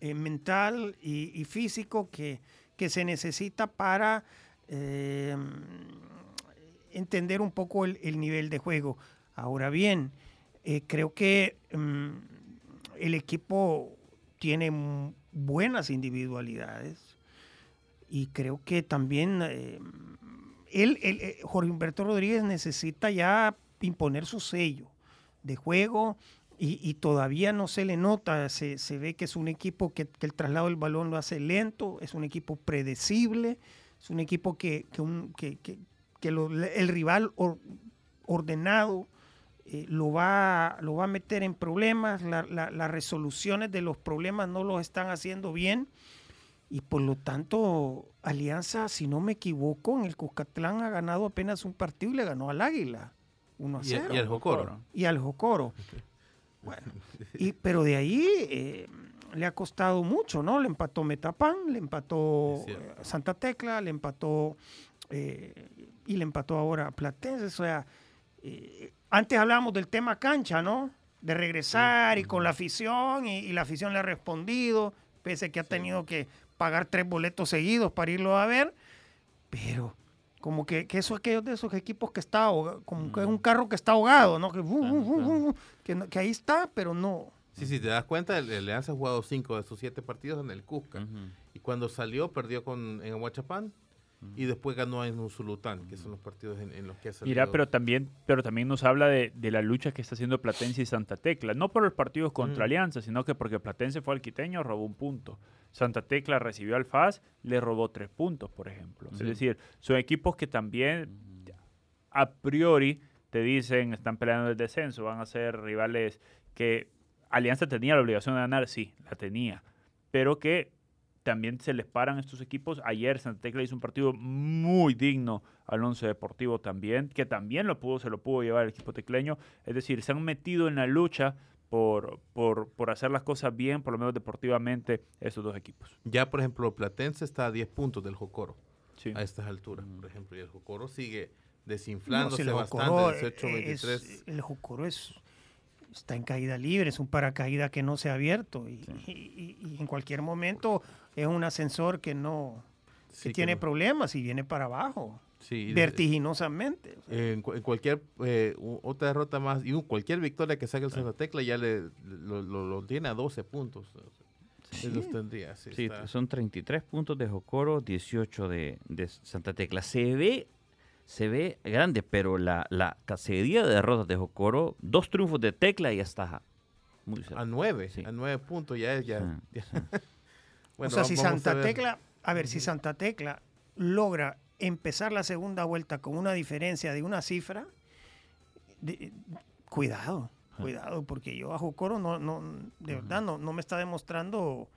eh, mental y, y físico que, que se necesita para em, entender un poco el, el nivel de juego. Ahora bien, eh, creo que mm, el equipo tiene buenas individualidades y creo que también eh, él, eh, Jorge Humberto Rodríguez necesita ya imponer su sello de juego y, y todavía no se le nota, se, se ve que es un equipo que, que el traslado del balón lo hace lento, es un equipo predecible, es un equipo que, que, un- que- lo- el rival or- ordenado eh, lo, va, lo va a meter en problemas, la- la- las resoluciones de los problemas no los están haciendo bien. Y por lo tanto, Alianza, si no me equivoco, en el Cuscatlán ha ganado apenas un partido y le ganó al Águila. 1 a Y, 0. y el Jocoro. Y al Jocoro. Bueno, y, pero de ahí eh, le ha costado mucho, ¿no? Le empató Metapán, le empató eh, Santa Tecla, le empató eh, y le empató ahora a Platense. O sea, antes hablábamos del tema cancha, ¿no? De regresar y con la afición y, y la afición le ha respondido, pese a que ha tenido que pagar tres boletos seguidos para irlo a ver, pero como que, que eso es aquellos de esos equipos que está ahoga- como que es un carro que está ahogado, ¿no? Que, uh, uh, uh, uh, que, ahí está, pero no. Sí, sí, te das cuenta, el, el Alianza ha jugado cinco de sus siete partidos en el Cusca. Y cuando salió, perdió con, en Aguachapán y después ganó en Usulután, que son los partidos en, en los que ha salido. Mira, pero también, pero también nos habla de, de la lucha que está haciendo Platense y Santa Tecla. No por los partidos contra Mm. Alianza, sino que porque Platense fue al quiteño, robó un punto. Santa Tecla recibió al FAS, le robó tres puntos, por ejemplo. Es decir, son equipos que también a priori te dicen están peleando el descenso, van a ser rivales que Alianza tenía la obligación de ganar, sí, la tenía, pero que también se les paran estos equipos. Ayer Santa Tecla hizo un partido muy digno al Once Deportivo también, que también lo pudo, se lo pudo llevar el equipo tecleño. Es decir, se han metido en la lucha por, por, por hacer las cosas bien, por lo menos deportivamente, estos dos equipos. Ya, por ejemplo, Platense está a 10 puntos del Jocoro Sí. a estas alturas, por ejemplo. Y el Jocoro sigue desinflándose No, si el bastante, Jocoro 18, es- 23. el Jocoro es, está en caída libre, es un paracaídas que no se ha abierto y, y- y- y en cualquier momento es un ascensor que no Sí, que que tiene no- problemas y viene para abajo, sí, vertiginosamente. o sea. En, cu- en cualquier eh, otra derrota más y cualquier victoria que saque el Santa Tecla ya le lo, lo- lo tiene a 12 puntos. Sí, los tendría. Sí, Sí, son 33 puntos de Jocoro, 18 de, de Santa Tecla. Se ve, se ve grande, pero la, la cacería de derrotas de Jocoro, dos triunfos de Tecla y ya está muy cerca. A nueve, Sí. a nueve puntos ya es ya. Sí, ya. o sea, si a Santa. Tecla, a ver, si Santa Tecla logra empezar la segunda vuelta con una diferencia de una cifra, de- cuidado, cuidado, porque yo a Jocoro no, no, de verdad no, no me está demostrando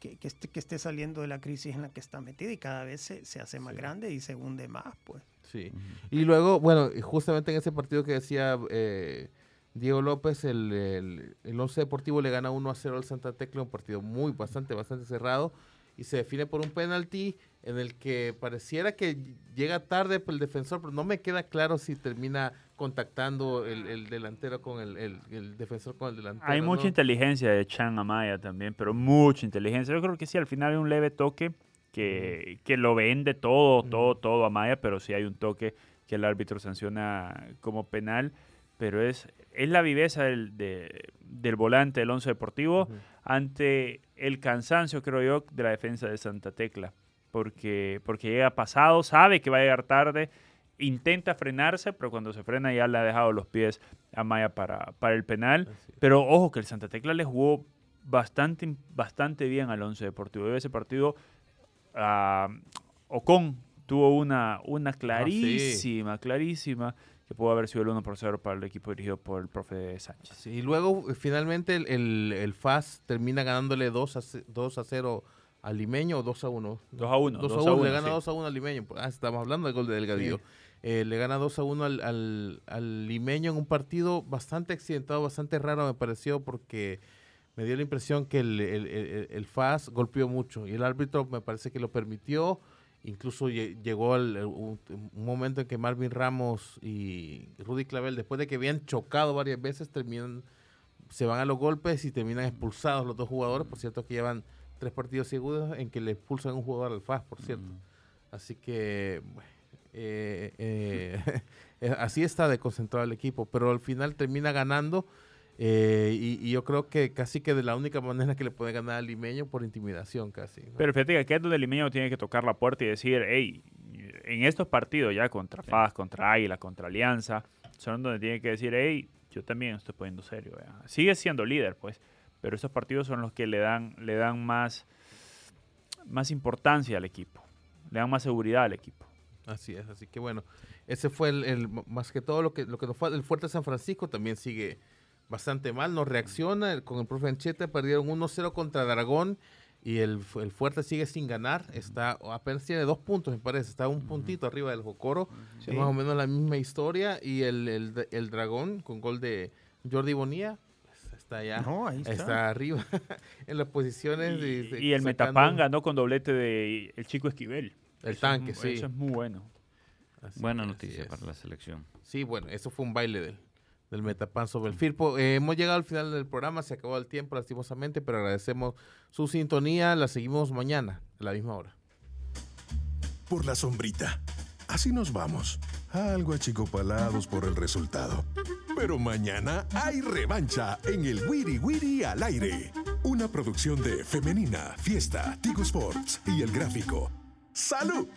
que, que esté, que esté saliendo de la crisis en la que está metida y cada vez se, se hace más grande y se hunde más, pues. Sí. Y luego, bueno, justamente en ese partido que decía eh, Diego López, el, el, el Once Deportivo le gana 1 a 0 al Santa Tecla, un partido muy, bastante, bastante cerrado, y se define por un penalti en el que pareciera que llega tarde el defensor, pero no me queda claro si termina contactando el, el delantero con el, el- el defensor con el delantero. Hay mucha ¿no? inteligencia de Chan Amaya también, pero mucha inteligencia. Yo creo que sí, al final hay un leve toque que, que lo vende todo, todo, todo Amaya, pero sí hay un toque que el árbitro sanciona como penal. Pero es, es la viveza del, de- del volante del Once Deportivo ante el cansancio, creo yo, de la defensa de Santa Tecla. Porque, porque llega pasado, sabe que va a llegar tarde, intenta frenarse, pero cuando se frena ya le ha dejado los pies a Maya para, para el penal. Pero ojo que el Santa Tecla le jugó bastante, bastante bien al Once Deportivo. Ese partido, ah, Ocon tuvo una, una clarísima, clarísima, que pudo haber sido el 1 por 0 para el equipo dirigido por el profe Sánchez. Sí, y luego eh, finalmente el, el, el FAS termina ganándole 2 a, ce- 2 a 0 al limeño o 2 a 1. 2 a 1. 2 a 1, le gana 2 a 1 al limeño. Ah, estamos hablando del gol de Delgadillo. Eh, le gana 2 a 1 al, al, al limeño en un partido bastante accidentado, bastante raro me pareció porque me dio la impresión que el, el, el, el FAS golpeó mucho y el árbitro me parece que lo permitió. Incluso lle- llegó al- el- un, un momento en que Marvin Ramos y Rudy Clavel, después de que habían chocado varias veces, terminan, se van a los golpes y terminan expulsados los dos jugadores. Por cierto, que llevan tres partidos seguidos en que le expulsan un jugador al FAS, por cierto. Así que eh, eh, eh, así está de concentrado el equipo, pero al final termina ganando. Eh, y, y yo creo que casi que de la única manera que le puede ganar al limeño por intimidación, casi. ¿no? Pero fíjate que aquí es donde el limeño tiene que tocar la puerta y decir, hey, en estos partidos ya contra FAS, contra Águila, contra Alianza, son donde tiene que decir, hey, yo también estoy poniendo serio. vea". Sigue siendo líder, pues, pero esos partidos son los que le dan, le dan más, más importancia al equipo, le dan más seguridad al equipo. Así es, así que bueno, ese fue el, el- más que todo lo que lo que nos fue el Fuerte San Francisco también sigue bastante mal, no reacciona, el- con el profe Ancheta perdieron 1-0 contra Dragón y el, el Fuerte sigue sin ganar, está apenas tiene dos puntos me parece, está un puntito arriba del Jocoro, Sí. es más o menos la misma historia y el, el, el Dragón con gol de Jordi Bonilla pues, está allá, No, ahí está. está. arriba en las posiciones Y, de- y el Metapán ganó con doblete de el chico Esquivel. el Eso tanque, sí. Eso es muy bueno. Así- Buena noticia es. para la selección. Sí, bueno, eso fue un baile del, del Metapan sobre el Firpo. Eh, hemos llegado al final del programa, se acabó el tiempo lastimosamente, pero agradecemos su sintonía. La seguimos mañana a la misma hora. por la sombrita. Así nos vamos. Algo achicopalados por el resultado. Pero mañana hay revancha en el Wiri Wiri al aire. Una producción de Femenina, Fiesta, Tigo Sports y El Gráfico. ¡Salud!